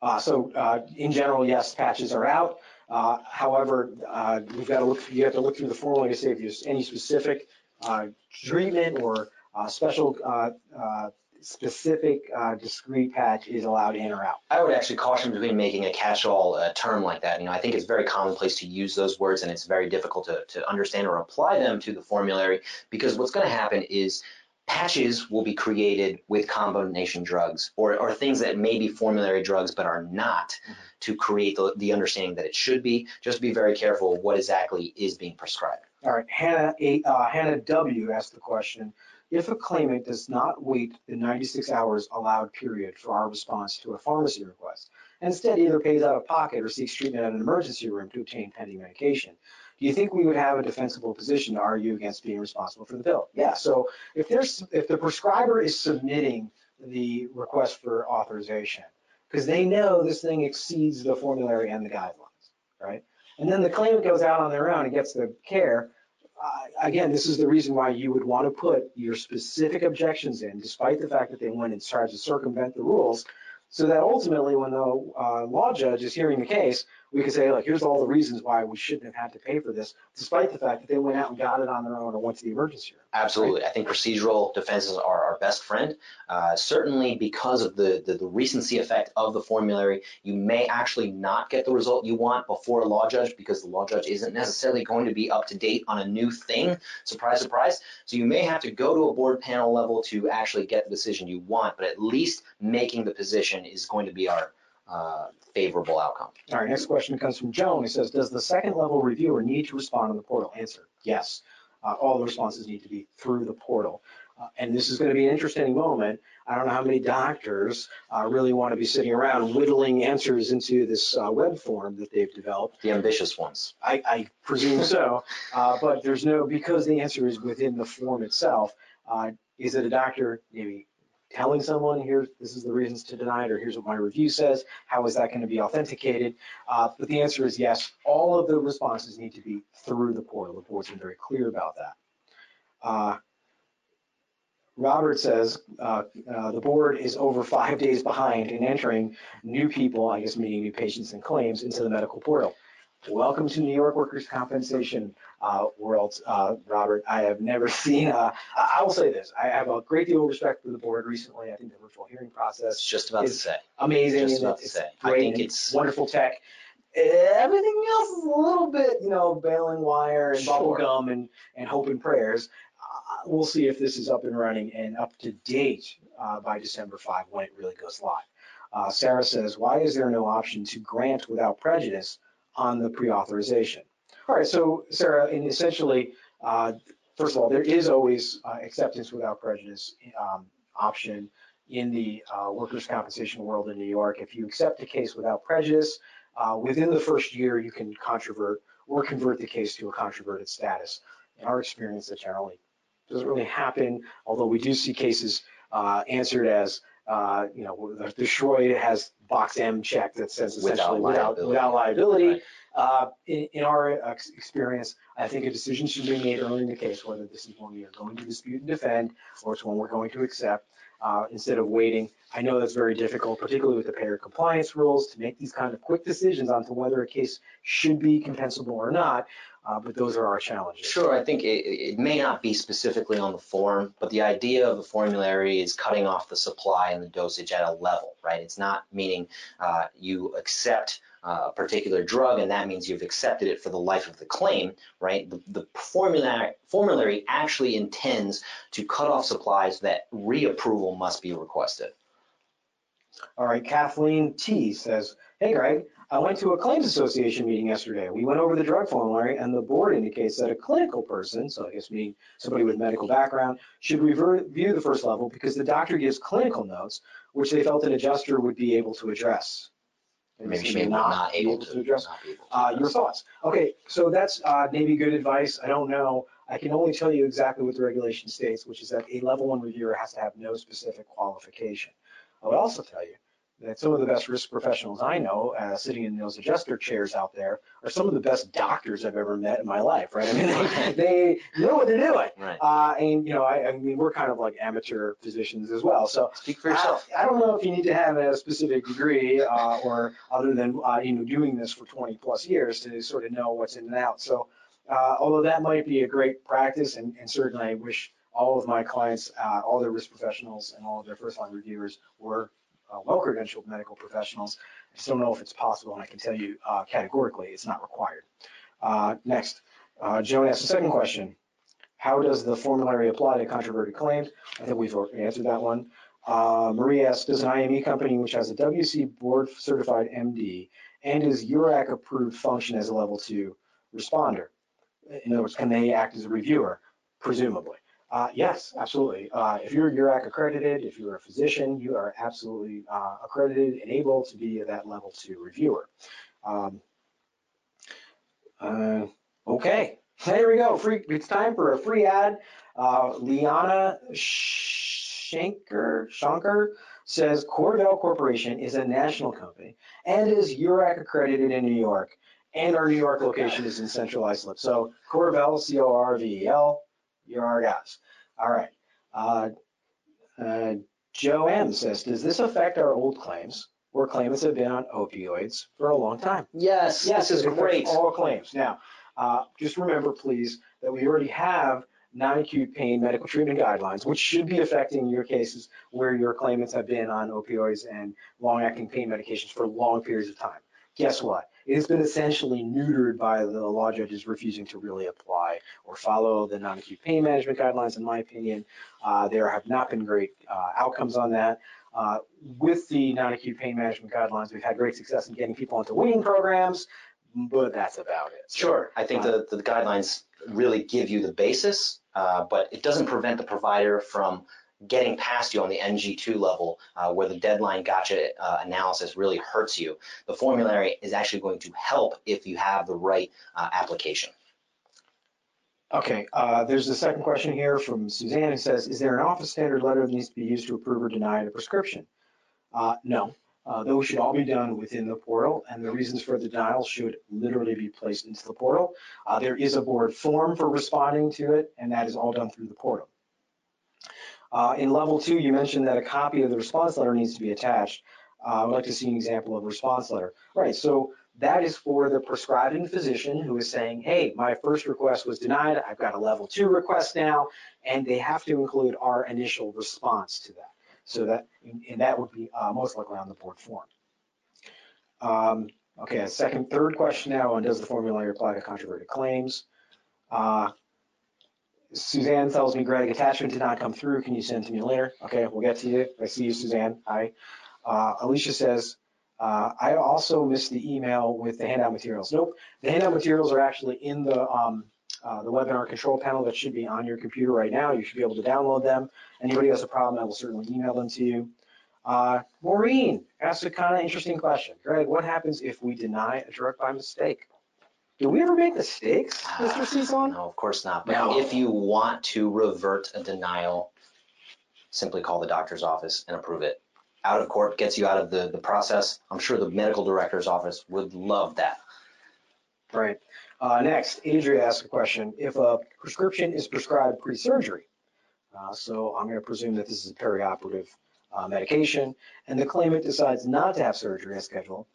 S1: Uh, so uh, in general, yes, patches are out. Uh, however, uh, we've got to look. You have to look through the formula to see if there's any specific uh, treatment or uh, special uh, uh, specific discrete patch is allowed in or out.
S2: I would actually caution between making a catch-all term like that. You know, I think it's very commonplace to use those words, and it's very difficult to, to understand or apply them to the formulary because what's going to happen is patches will be created with combination drugs or, or things that may be formulary drugs but are not to create the, the understanding that it should be. Just be very careful what exactly is being prescribed.
S1: All right, Hannah, A- uh, Hannah W. asked the question, if a claimant does not wait the 96 hours allowed period for our response to a pharmacy request, and instead either pays out of pocket or seeks treatment at an emergency room to obtain pending medication, do you think we would have a defensible position to argue against being responsible for the bill? Yeah, so if there's, if the prescriber is submitting the request for authorization, because they know this thing exceeds the formulary and the guidelines, right? And then the claimant goes out on their own and gets the care. Uh, again, this is the reason why you would want to put your specific objections in, despite the fact that they went and tried to circumvent the rules, so that ultimately, when the uh, law judge is hearing the case, we could say, look, here's all the reasons why we shouldn't have had to pay for this, despite the fact that they went out and got it on their own or went to the emergency room.
S2: Absolutely. I think procedural defenses are our best friend. Uh, certainly because of the, the, the, recency effect of the formulary, you may actually not get the result you want before a law judge because the law judge isn't necessarily going to be up to date on a new thing. Surprise, surprise. So you may have to go to a board panel level to actually get the decision you want, but at least making the position is going to be our uh, favorable outcome.
S1: All right, next question comes from Joan. He says, does the second level reviewer need to respond on the portal? Answer, yes. Uh, all the responses need to be through the portal. Uh, and this is going to be an interesting moment. I don't know how many doctors uh, really want to be sitting around whittling answers into this uh, web form that they've developed.
S2: The ambitious ones.
S1: I, I presume so. Uh, but there's no, because the answer is within the form itself, uh, is it a doctor maybe telling someone, here, this is the reasons to deny it, or here's what my review says. How is that going to be authenticated? Uh, but the answer is yes. All of the responses need to be through the portal. The board's been very clear about that. Uh, Robert says uh, uh, the board is over five days behind in entering new people, I guess meaning new patients and claims, into the medical portal. Welcome to New York workers' compensation uh, world, uh, Robert. I have never seen. Uh, I will say this: I have a great deal of respect for the board. Recently, I think the virtual hearing process is
S2: just about to say
S1: amazing.
S2: Just about to say. I think it's
S1: wonderful tech. Everything else is a little bit, you know, baling wire and
S2: sure.
S1: bubble gum and, and hope and prayers. Uh, we'll see if this is up and running and up to date uh, by December 5 when it really goes live. Uh, Sarah says, why is there no option to grant without prejudice on the pre-authorization? All right, so Sarah, essentially, uh, first of all, there is always uh, acceptance without prejudice um, option in the uh, workers' compensation world in New York. If you accept a case without prejudice, uh, within the first year, you can controvert or convert the case to a controverted status. In our experience, that generally doesn't really happen, although we do see cases uh, answered as uh, you know, the, the Schroid has box M check that says essentially without, without liability. Without liability. Right. Uh, in, in, our experience, I think a decision should be made early in the case, whether this is one we are going to dispute and defend, or it's one we're going to accept, uh, instead of waiting. I know that's very difficult, particularly with the payer compliance rules, to make these kind of quick decisions on to whether a case should be compensable or not. Uh, but those are our challenges.
S2: Sure, I think it, it, may not be specifically on the form, but the idea of the formulary is cutting off the supply and the dosage at a level, right? It's not meaning uh, you accept uh, a particular drug, and that means you've accepted it for the life of the claim, right? The, the formulary, formulary actually intends to cut off supplies that reapproval must be requested.
S1: All right, Kathleen T says, hey Greg, I went to a claims association meeting yesterday. We went over the drug formulary and the board indicates that a clinical person, so I guess meaning somebody with medical background, should review the first level because the doctor gives clinical notes, which they felt an adjuster would be able to address.
S2: Maybe she may not, not able, able to, to address.
S1: Uh, your thoughts. Okay, so that's uh, maybe good advice. I don't know. I can only tell you exactly what the regulation states, which is that a level one reviewer has to have no specific qualification. I would also tell you that some of the best risk professionals I know, uh, sitting in those adjuster chairs out there, are some of the best doctors I've ever met in my life. Right? I mean, they, they know what they're doing.
S2: Right.
S1: Uh, and you know, I, I, mean, we're kind of like amateur physicians as well. So
S2: speak for yourself.
S1: I, I don't know if you need to have a specific degree uh, or other than uh, you know doing this for 20 plus years to sort of know what's in and out. So uh, although that might be a great practice, and, and certainly I wish all of my clients, uh, all their risk professionals, and all of their first line reviewers were uh, well-credentialed medical professionals. I just don't know if it's possible, and I can tell you uh, categorically it's not required. Uh, next, uh, Joan asked the second question. How does the formulary apply to controverted claims? I think we've already answered that one. Uh, Marie asks, does an IME company which has a WC board certified MD and is URAC approved function as a level two responder? In other words, can they act as a reviewer? Presumably. Uh, yes, absolutely. Uh, if you're URAC accredited, if you're a physician, you are absolutely uh, accredited and able to be that level two reviewer. Um, uh, okay, there we go. Free. It's time for a free ad. Uh, Liana Shanker, Shankar says CorVel Corporation is a national company and is URAC accredited in New York, and our New York location is in Central Islip. So CorVel, C-O-R-V-E-L, you're our guys. All right. Uh, uh, Joe M says, does this affect our old claims where claimants have been on opioids for a long time?
S2: Yes,
S1: Yes,
S2: this is great.
S1: All claims. Now, uh, just remember, please, that we already have non-acute pain medical treatment guidelines, which should be affecting your cases where your claimants have been on opioids and long-acting pain medications for long periods of time. Guess what? It has been essentially neutered by the law judges refusing to really apply or follow the non-acute pain management guidelines, in my opinion. Uh, there have not been great uh, outcomes on that. Uh, with the non-acute pain management guidelines, we've had great success in getting people into weaning programs, but that's about it. So,
S2: Sure, I think the, the guidelines really give you the basis, uh, but it doesn't prevent the provider from getting past you on the MG2 level uh, where the deadline gotcha uh, analysis really hurts you. The formulary is actually going to help if you have the right uh, application.
S1: Okay, uh, there's a second question here from Suzanne who says, is there an office standard letter that needs to be used to approve or deny a prescription? Uh, no, uh, those should all be done within the portal and the reasons for the denial should literally be placed into the portal. There is a board form for responding to it and that is all done through the portal. Uh, in level two, you mentioned that a copy of the response letter needs to be attached. Uh, I would like to see an example of a response letter. Right, so that is for the prescribing physician who is saying, hey, my first request was denied, I've got a level two request now, and they have to include our initial response to that. So that, and that would be uh, most likely on the board form. Um, okay, second, third question now on does the formulary apply to controverted claims? Uh, Suzanne tells me, Greg, attachment did not come through. Can you send it to me later? Okay, we'll get to you. I see you, Suzanne. Hi. Uh, Alicia says, uh, I also missed the email with the handout materials. Nope, the handout materials are actually in the um, uh, the webinar control panel that should be on your computer right now. You should be able to download them. Anybody has a problem, I will certainly email them to you. Uh, Maureen asked a kind of interesting question. Greg, what happens if we deny a drug by mistake? Do we ever make mistakes, Mr. Cezanne?
S2: No, of course not. But
S1: No.
S2: if you want to revert a denial, simply call the doctor's office and approve it. Out of court gets you out of the, the process. I'm sure the medical director's office would love that.
S1: Right. Uh, next, Adria asked a question. If a prescription is prescribed pre-surgery, uh, so I'm going to presume that this is a perioperative uh, medication, and the claimant decides not to have surgery as scheduled,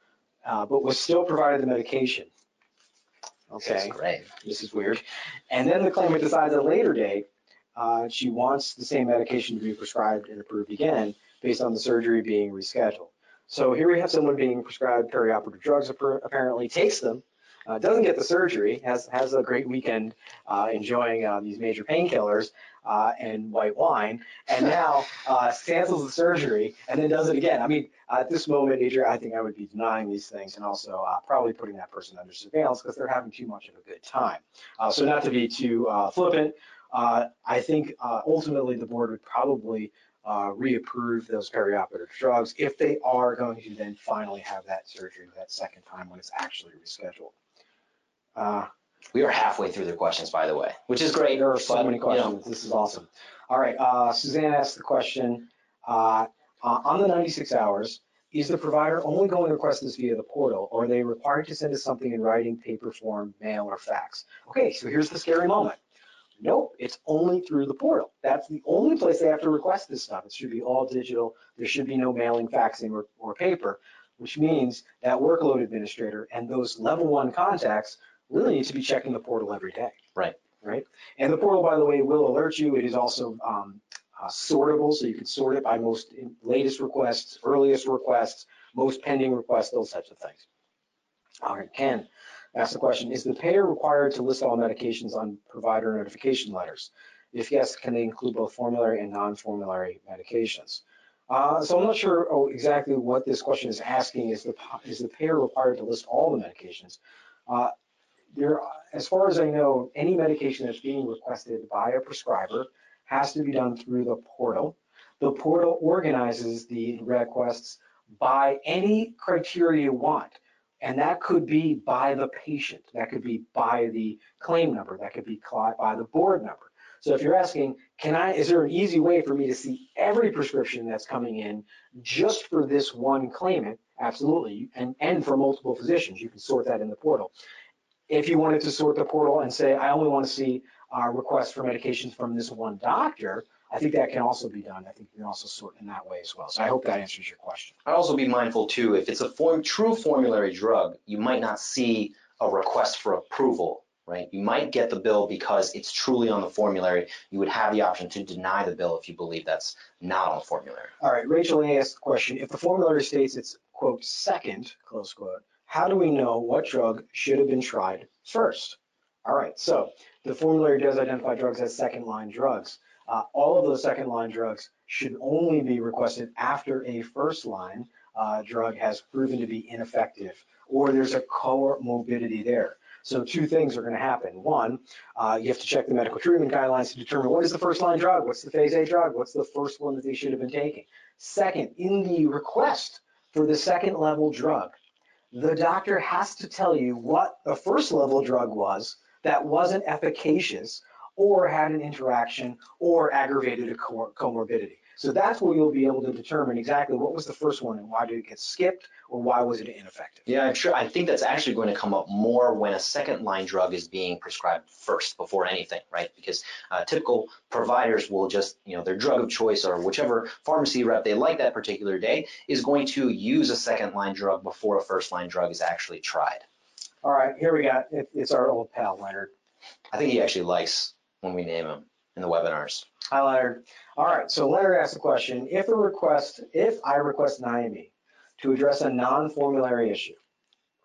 S1: uh, but was still provided the medication. Okay,
S2: great.
S1: this is weird. And then the claimant decides at a later date, uh, she wants the same medication to be prescribed and approved again based on the surgery being rescheduled. So here we have someone being prescribed perioperative drugs, appar- apparently takes them, uh, doesn't get the surgery, has, has a great weekend uh, enjoying uh, these major painkillers uh, and white wine, and now uh, cancels the surgery and then does it again. I mean, at this moment, Adria, I think I would be denying these things and also uh, probably putting that person under surveillance because they're having too much of a good time. Uh, so not to be too uh, flippant, uh, I think uh, ultimately the board would probably uh, reapprove those perioperative drugs if they are going to then finally have that surgery that second time when it's actually rescheduled. Uh,
S2: We are halfway through the questions, by the way, which is great.
S1: there are so
S2: but,
S1: many
S2: you know,
S1: questions. This is awesome. All right, uh, Suzanne asked the question, uh, uh, on the 96 hours, is the provider only going to request this via the portal, or are they required to send us something in writing, paper form, mail, or fax? Okay, so here's the scary moment. Nope, it's only through the portal. That's the only place they have to request this stuff. It should be all digital. There should be no mailing, faxing, or, or paper, which means that workload administrator and those level one contacts really need to be checking the portal every day.
S2: Right.
S1: Right. And the portal, by the way, will alert you. It is also um, uh, sortable, so you can sort it by most latest requests, earliest requests, most pending requests, those types of things. All right, Ken asked the question, is the payer required to list all medications on provider notification letters? If yes, can they include both formulary and non-formulary medications? Uh, so I'm not sure oh, exactly what this question is asking. Is the, is the payer required to list all the medications? Uh, there, as far as I know, any medication that's being requested by a prescriber has to be done through the portal. The portal organizes the requests by any criteria you want. And that could be by the patient, that could be by the claim number, that could be by the board number. So if you're asking, can I, is there an easy way for me to see every prescription that's coming in just for this one claimant? Absolutely. And, and for multiple physicians, you can sort that in the portal. If you wanted to sort the portal and say, I only want to see uh, requests for medications from this one doctor, I think that can also be done. I think you can also sort in that way as well. So I hope that answers your question.
S2: I'd also be mindful too, if it's a form, true formulary drug, you might not see a request for approval, right? You might get the bill because it's truly on the formulary. You would have the option to deny the bill if you believe that's not on the formulary.
S1: All right, Rachel A asked the question, if the formulary states it's, quote, second, close quote, how do we know what drug should have been tried first? All right, so the formulary does identify drugs as second line drugs. Uh, all of those second line drugs should only be requested after a first line uh, drug has proven to be ineffective or there's a comorbidity there. So two things are going to happen. One, uh, you have to check the medical treatment guidelines to determine what is the first line drug, what's the phase A drug, what's the first one that they should have been taking. Second, in the request for the second level drug, the doctor has to tell you what the first level drug was that wasn't efficacious or had an interaction or aggravated a comorbidity. So that's where you'll be able to determine exactly what was the first one and why did it get skipped or why was it ineffective.
S2: Yeah, I'm sure. I think that's actually going to come up more when a second line drug is being prescribed first before anything, right? Because uh, typical providers will just, you know, their drug of choice or whichever pharmacy rep they like that particular day is going to use a second line drug before a first line drug is actually tried.
S1: All right, here we got it, it's our old pal Leonard.
S2: I think he actually likes when we name him in the webinars.
S1: Hi, Leonard. All right, so Leonard asked the question, if a request, if I request an IME to address a non-formulary issue,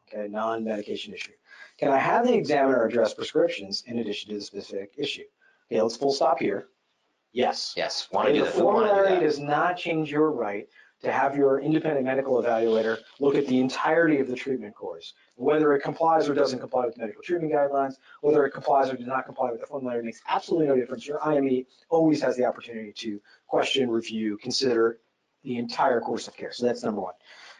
S1: okay, non-medication issue, can I have the examiner address prescriptions in addition to the specific issue? Okay, let's full stop here. Yes.
S2: Yes.
S1: Want to do the formulary does not change your right to have your independent medical evaluator look at the entirety of the treatment course, whether it complies or doesn't comply with medical treatment guidelines, whether it complies or does not comply with the formulary makes absolutely no difference. Your IME always has the opportunity to question, review, consider the entire course of care. So that's number one.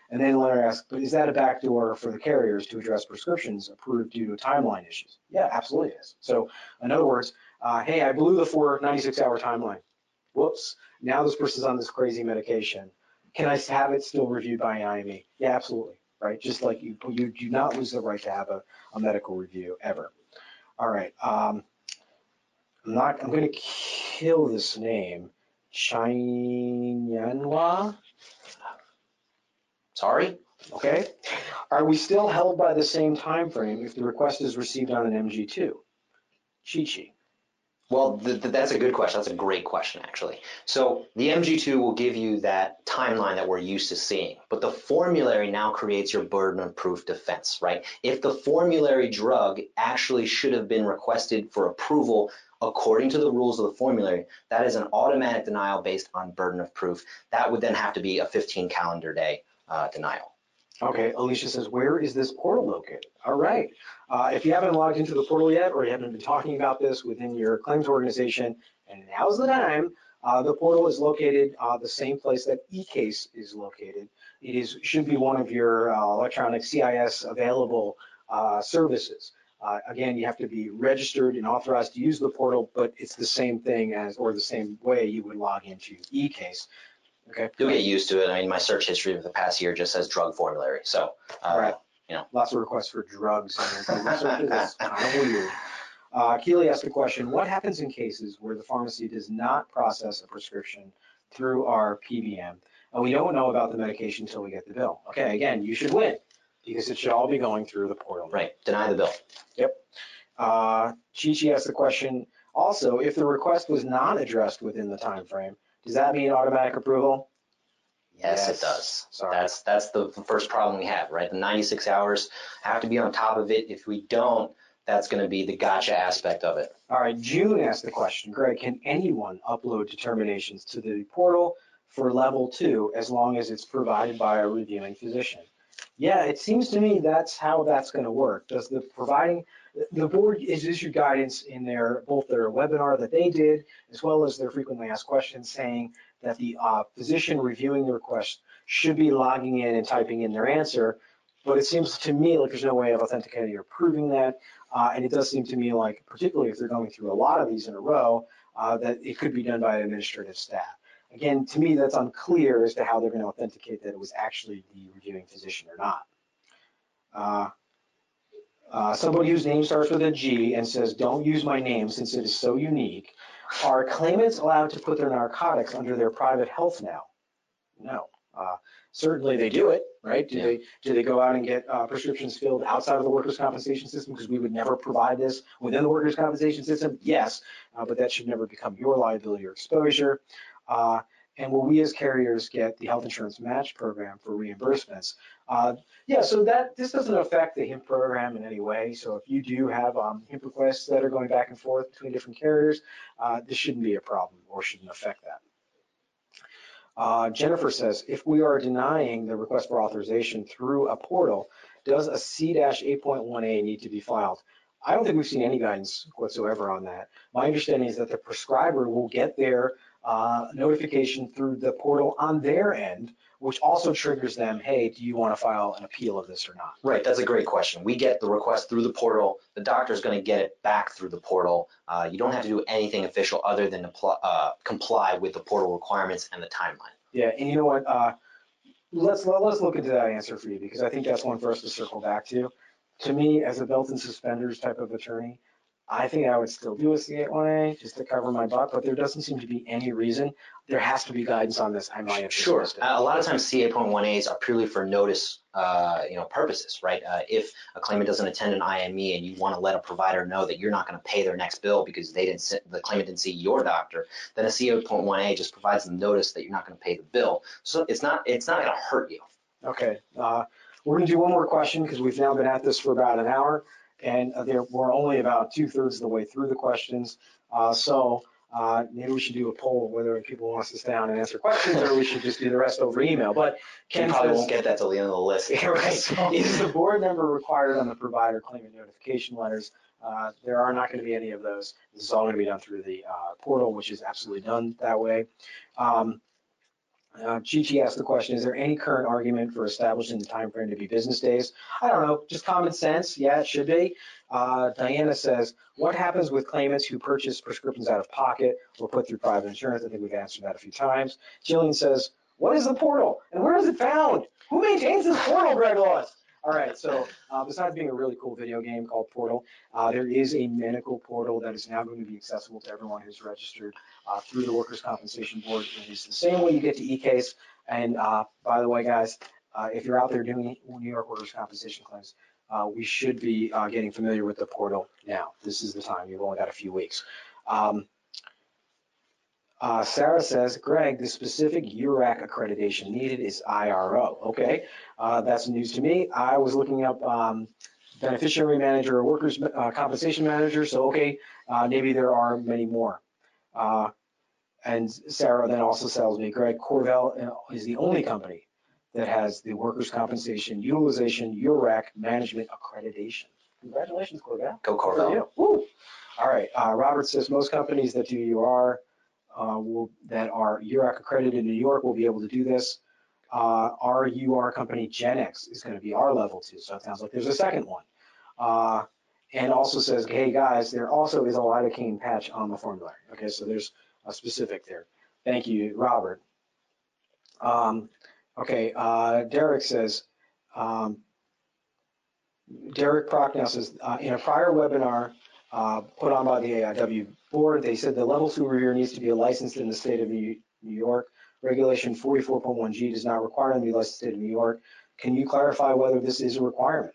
S1: And then Leonard asked, but is that a backdoor for the carriers to address prescriptions approved due to timeline issues? Yeah, absolutely is. So in other words, uh, hey, I blew the 496 hour timeline. Whoops. Now this person's on this crazy medication. Can I have it still reviewed by an IME? Yeah, absolutely. Right. Just like you, you do not lose the right to have a, a medical review ever. All right. Um, I'm not, I'm going to kill this name. Chinyanhua.
S2: Sorry?
S1: Okay. Are we still held by the same time frame if the request is received on an MG2? Chi-Chi.
S2: Well, th- th- that's a good question. That's a great question, actually. So the MG2 will give you that timeline that we're used to seeing, but the formulary now creates your burden of proof defense, right? If the formulary drug actually should have been requested for approval according to the rules of the formulary, that is an automatic denial based on burden of proof. That would then have to be a 15 calendar day uh, denial.
S1: Okay, Alicia says, where is this portal located? All right. Uh, if you haven't logged into the portal yet, or you haven't been talking about this within your claims organization, and now's the time, uh, the portal is located uh, the same place that eCase is located. It is should be one of your uh, electronic CIS available uh, services. Uh, again, you have to be registered and authorized to use the portal, but it's the same thing as, or the same way you would log into eCase. Okay.
S2: You'll get used to it. I mean, my search history of the past year just says drug formulary. So, uh,
S1: right.
S2: you know.
S1: Lots of requests for drugs. And it's kind of weird. Uh, Keely asked the question, what happens in cases where the pharmacy does not process a prescription through our PBM and we don't know about the medication until we get the bill? Okay, again, you should win because it should all be going through the portal.
S2: Right, deny the bill.
S1: Yep. Uh, Chi-Chi asked the question, also, if the request was not addressed within the time frame, does that mean automatic approval?
S2: Yes,
S1: Yes.
S2: it does.
S1: Sorry.
S2: That's that's the first problem we have, right? The 96 hours have to be on top of it. If we don't, that's going to be the gotcha aspect of it.
S1: All right, June asked the question, Greg, can anyone upload determinations to the portal for level two as long as it's provided by a reviewing physician? Yeah, it seems to me that's how that's going to work. Does the providing, the board has issued guidance in their, both their webinar that they did, as well as their frequently asked questions saying that the uh, physician reviewing the request should be logging in and typing in their answer. But it seems to me like there's no way of authenticating or proving that. Uh, and it does seem to me like, particularly if they're going through a lot of these in a row, uh, that it could be done by administrative staff. Again, to me, that's unclear as to how they're going to authenticate that it was actually the reviewing physician or not. Uh, somebody whose name starts with a G and says, don't use my name since it is so unique. Are claimants allowed to put their narcotics under their private health now? No. Uh, certainly they do it, right? Do
S2: Yeah.
S1: they do they go out and get uh, prescriptions filled outside of the workers' compensation system because we would never provide this within the workers' compensation system? Yes, uh, but that should never become your liability or exposure. Uh, and will we as carriers get the health insurance match program for reimbursements? Uh, yeah, so that this doesn't affect the HIMP program in any way. So if you do have um, HIMP requests that are going back and forth between different carriers, uh, this shouldn't be a problem or shouldn't affect that. Uh, Jennifer says, if we are denying the request for authorization through a portal, does a C-8.1A need to be filed? I don't think we've seen any guidance whatsoever on that. My understanding is that the prescriber will get their uh, notification through the portal on their end, which also triggers them, hey, do you want to file an appeal of this or not?
S2: Right, that's a great question. We get the request through the portal. The doctor's going to get it back through the portal. Uh, you don't have to do anything official other than apply, uh, comply with the portal requirements and the timeline.
S1: Yeah, and you know what? Uh, let's let's look into that answer for you because I think that's one for us to circle back to. To me, as a belt and suspenders type of attorney, I think I would still do a C81A just to cover my butt, but there doesn't seem to be any reason. There has to be guidance on this. I might have
S2: Sure.
S1: it.
S2: A lot of times CA.1As are purely for notice, uh, you know, purposes, right? Uh, if a claimant doesn't attend an IME and you want to let a provider know that you're not going to pay their next bill because they didn't, sit, the claimant didn't see your doctor, then a CA.1A just provides them notice that you're not going to pay the bill. So it's not, it's not going to hurt you.
S1: Okay, uh, we're gonna do one more question because we've now been at this for about an hour and uh, there, we're only about two thirds of the way through the questions. Uh, so, uh, maybe we should do a poll whether people want us to stay down and answer questions or we should just do the rest over email. But
S2: Ken
S1: Ken
S2: probably
S1: says-
S2: won't get that till the end of the list.
S1: Right. Is the board member required on the provider claimant notification letters? Uh, There are not going to be any of those. This is all going to be done through the uh, portal, which is absolutely done that way. Um, uh, Chi-Chi asked the question, is there any current argument for establishing the time frame to be business days? I don't know, just common sense. Yeah, it should be. Uh, Diana says, what happens with claimants who purchase prescriptions out of pocket or put through private insurance? I think we've answered that a few times. Jillian says, what is the portal and where is it found? Who maintains this portal, Greg Laws? All right, so uh, besides being a really cool video game called Portal, uh, there is a medical portal that is now going to be accessible to everyone who's registered uh, through the Workers' Compensation Board. It is the same way you get to eCase. And uh, by the way, guys, uh, if you're out there doing New York workers' compensation claims, uh, we should be uh, getting familiar with the portal now. This is the time. You've only got a few weeks. Um, uh, Sarah says, Greg, the specific URAC accreditation needed is IRO. Okay, uh, that's news to me. I was looking up um, beneficiary manager or workers uh, compensation manager. So okay, maybe there are many more. Uh, and Sarah then also sells me, Greg, CorVel uh, is the only company that has the workers' compensation utilization URAC management accreditation. Congratulations, CorVel.
S2: Go
S1: CorVel. Woo. All right, uh, Robert says most companies that do UR uh, will, that are URAC accredited in New York will be able to do this. Uh, our UR company Genex is going to be our level two, so it sounds like there's a second one. And also says, hey guys, there also is a lidocaine patch on the formulary. Okay, so there's a specific there. Thank you, Robert. Um, okay, uh, Derek says, um, Derek Prochnow says, uh, in a prior webinar uh, put on by the AIW board, they said the level two reviewer needs to be licensed in the state of New York. Regulation 44.1G does not require them to be licensed in New York. Can you clarify whether this is a requirement?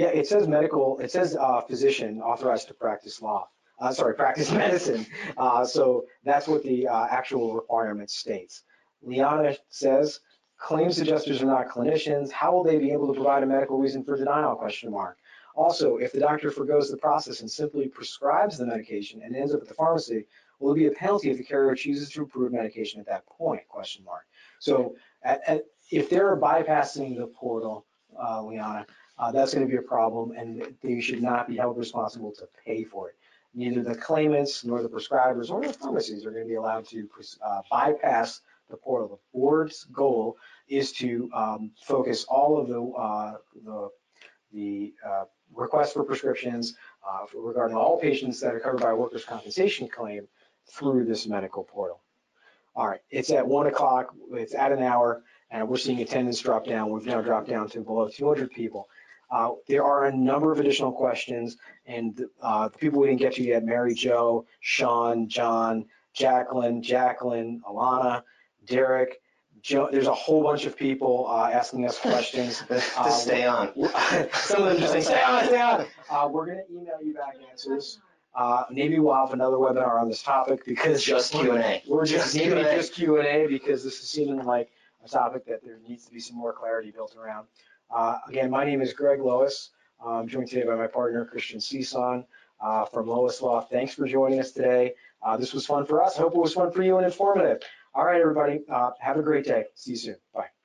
S1: Yeah, it says medical, it says uh, physician authorized to practice law, uh, sorry, practice medicine. Uh, So that's what the uh, actual requirement states. Liana says, claims adjusters are not clinicians. How will they be able to provide a medical reason for denial, question mark? Also, if the doctor forgoes the process and simply prescribes the medication and ends up at the pharmacy, will it be a penalty if the carrier chooses to approve medication at that point, question mark? So at, at, if they're bypassing the portal, uh, Liana, uh, that's going to be a problem and they should not be held responsible to pay for it. Neither the claimants nor the prescribers or the pharmacies are going to be allowed to uh, bypass the portal. The board's goal is to um, focus all of the, uh, the, the uh, requests for prescriptions uh, regarding all patients that are covered by a workers' compensation claim through this medical portal. All right, it's at one o'clock, it's at an hour, and we're seeing attendance drop down. We've now dropped down to below 200 people. Uh, There are a number of additional questions, and uh, the people we didn't get to yet, Mary Jo, Sean, John, Jacqueline, Jacqueline, Alana, Derek, Joe, there's a whole bunch of people uh, asking us questions. Uh,
S2: to stay on.
S1: Some of them just saying, stay on, stay on. Uh, We're going to email you back answers. Uh, Maybe we'll have another webinar on this topic because.
S2: Just Q&A.
S1: We're just,
S2: Just
S1: maybe just Q and A because this is seeming like a topic that there needs to be some more clarity built around. Uh, Again, my name is Greg Lois. I'm joined today by my partner Christian Cison uh, from Lois Law. Thanks for joining us today. Uh, This was fun for us. I hope it was fun for you and informative. All right, everybody, uh, have a great day. See you soon. Bye.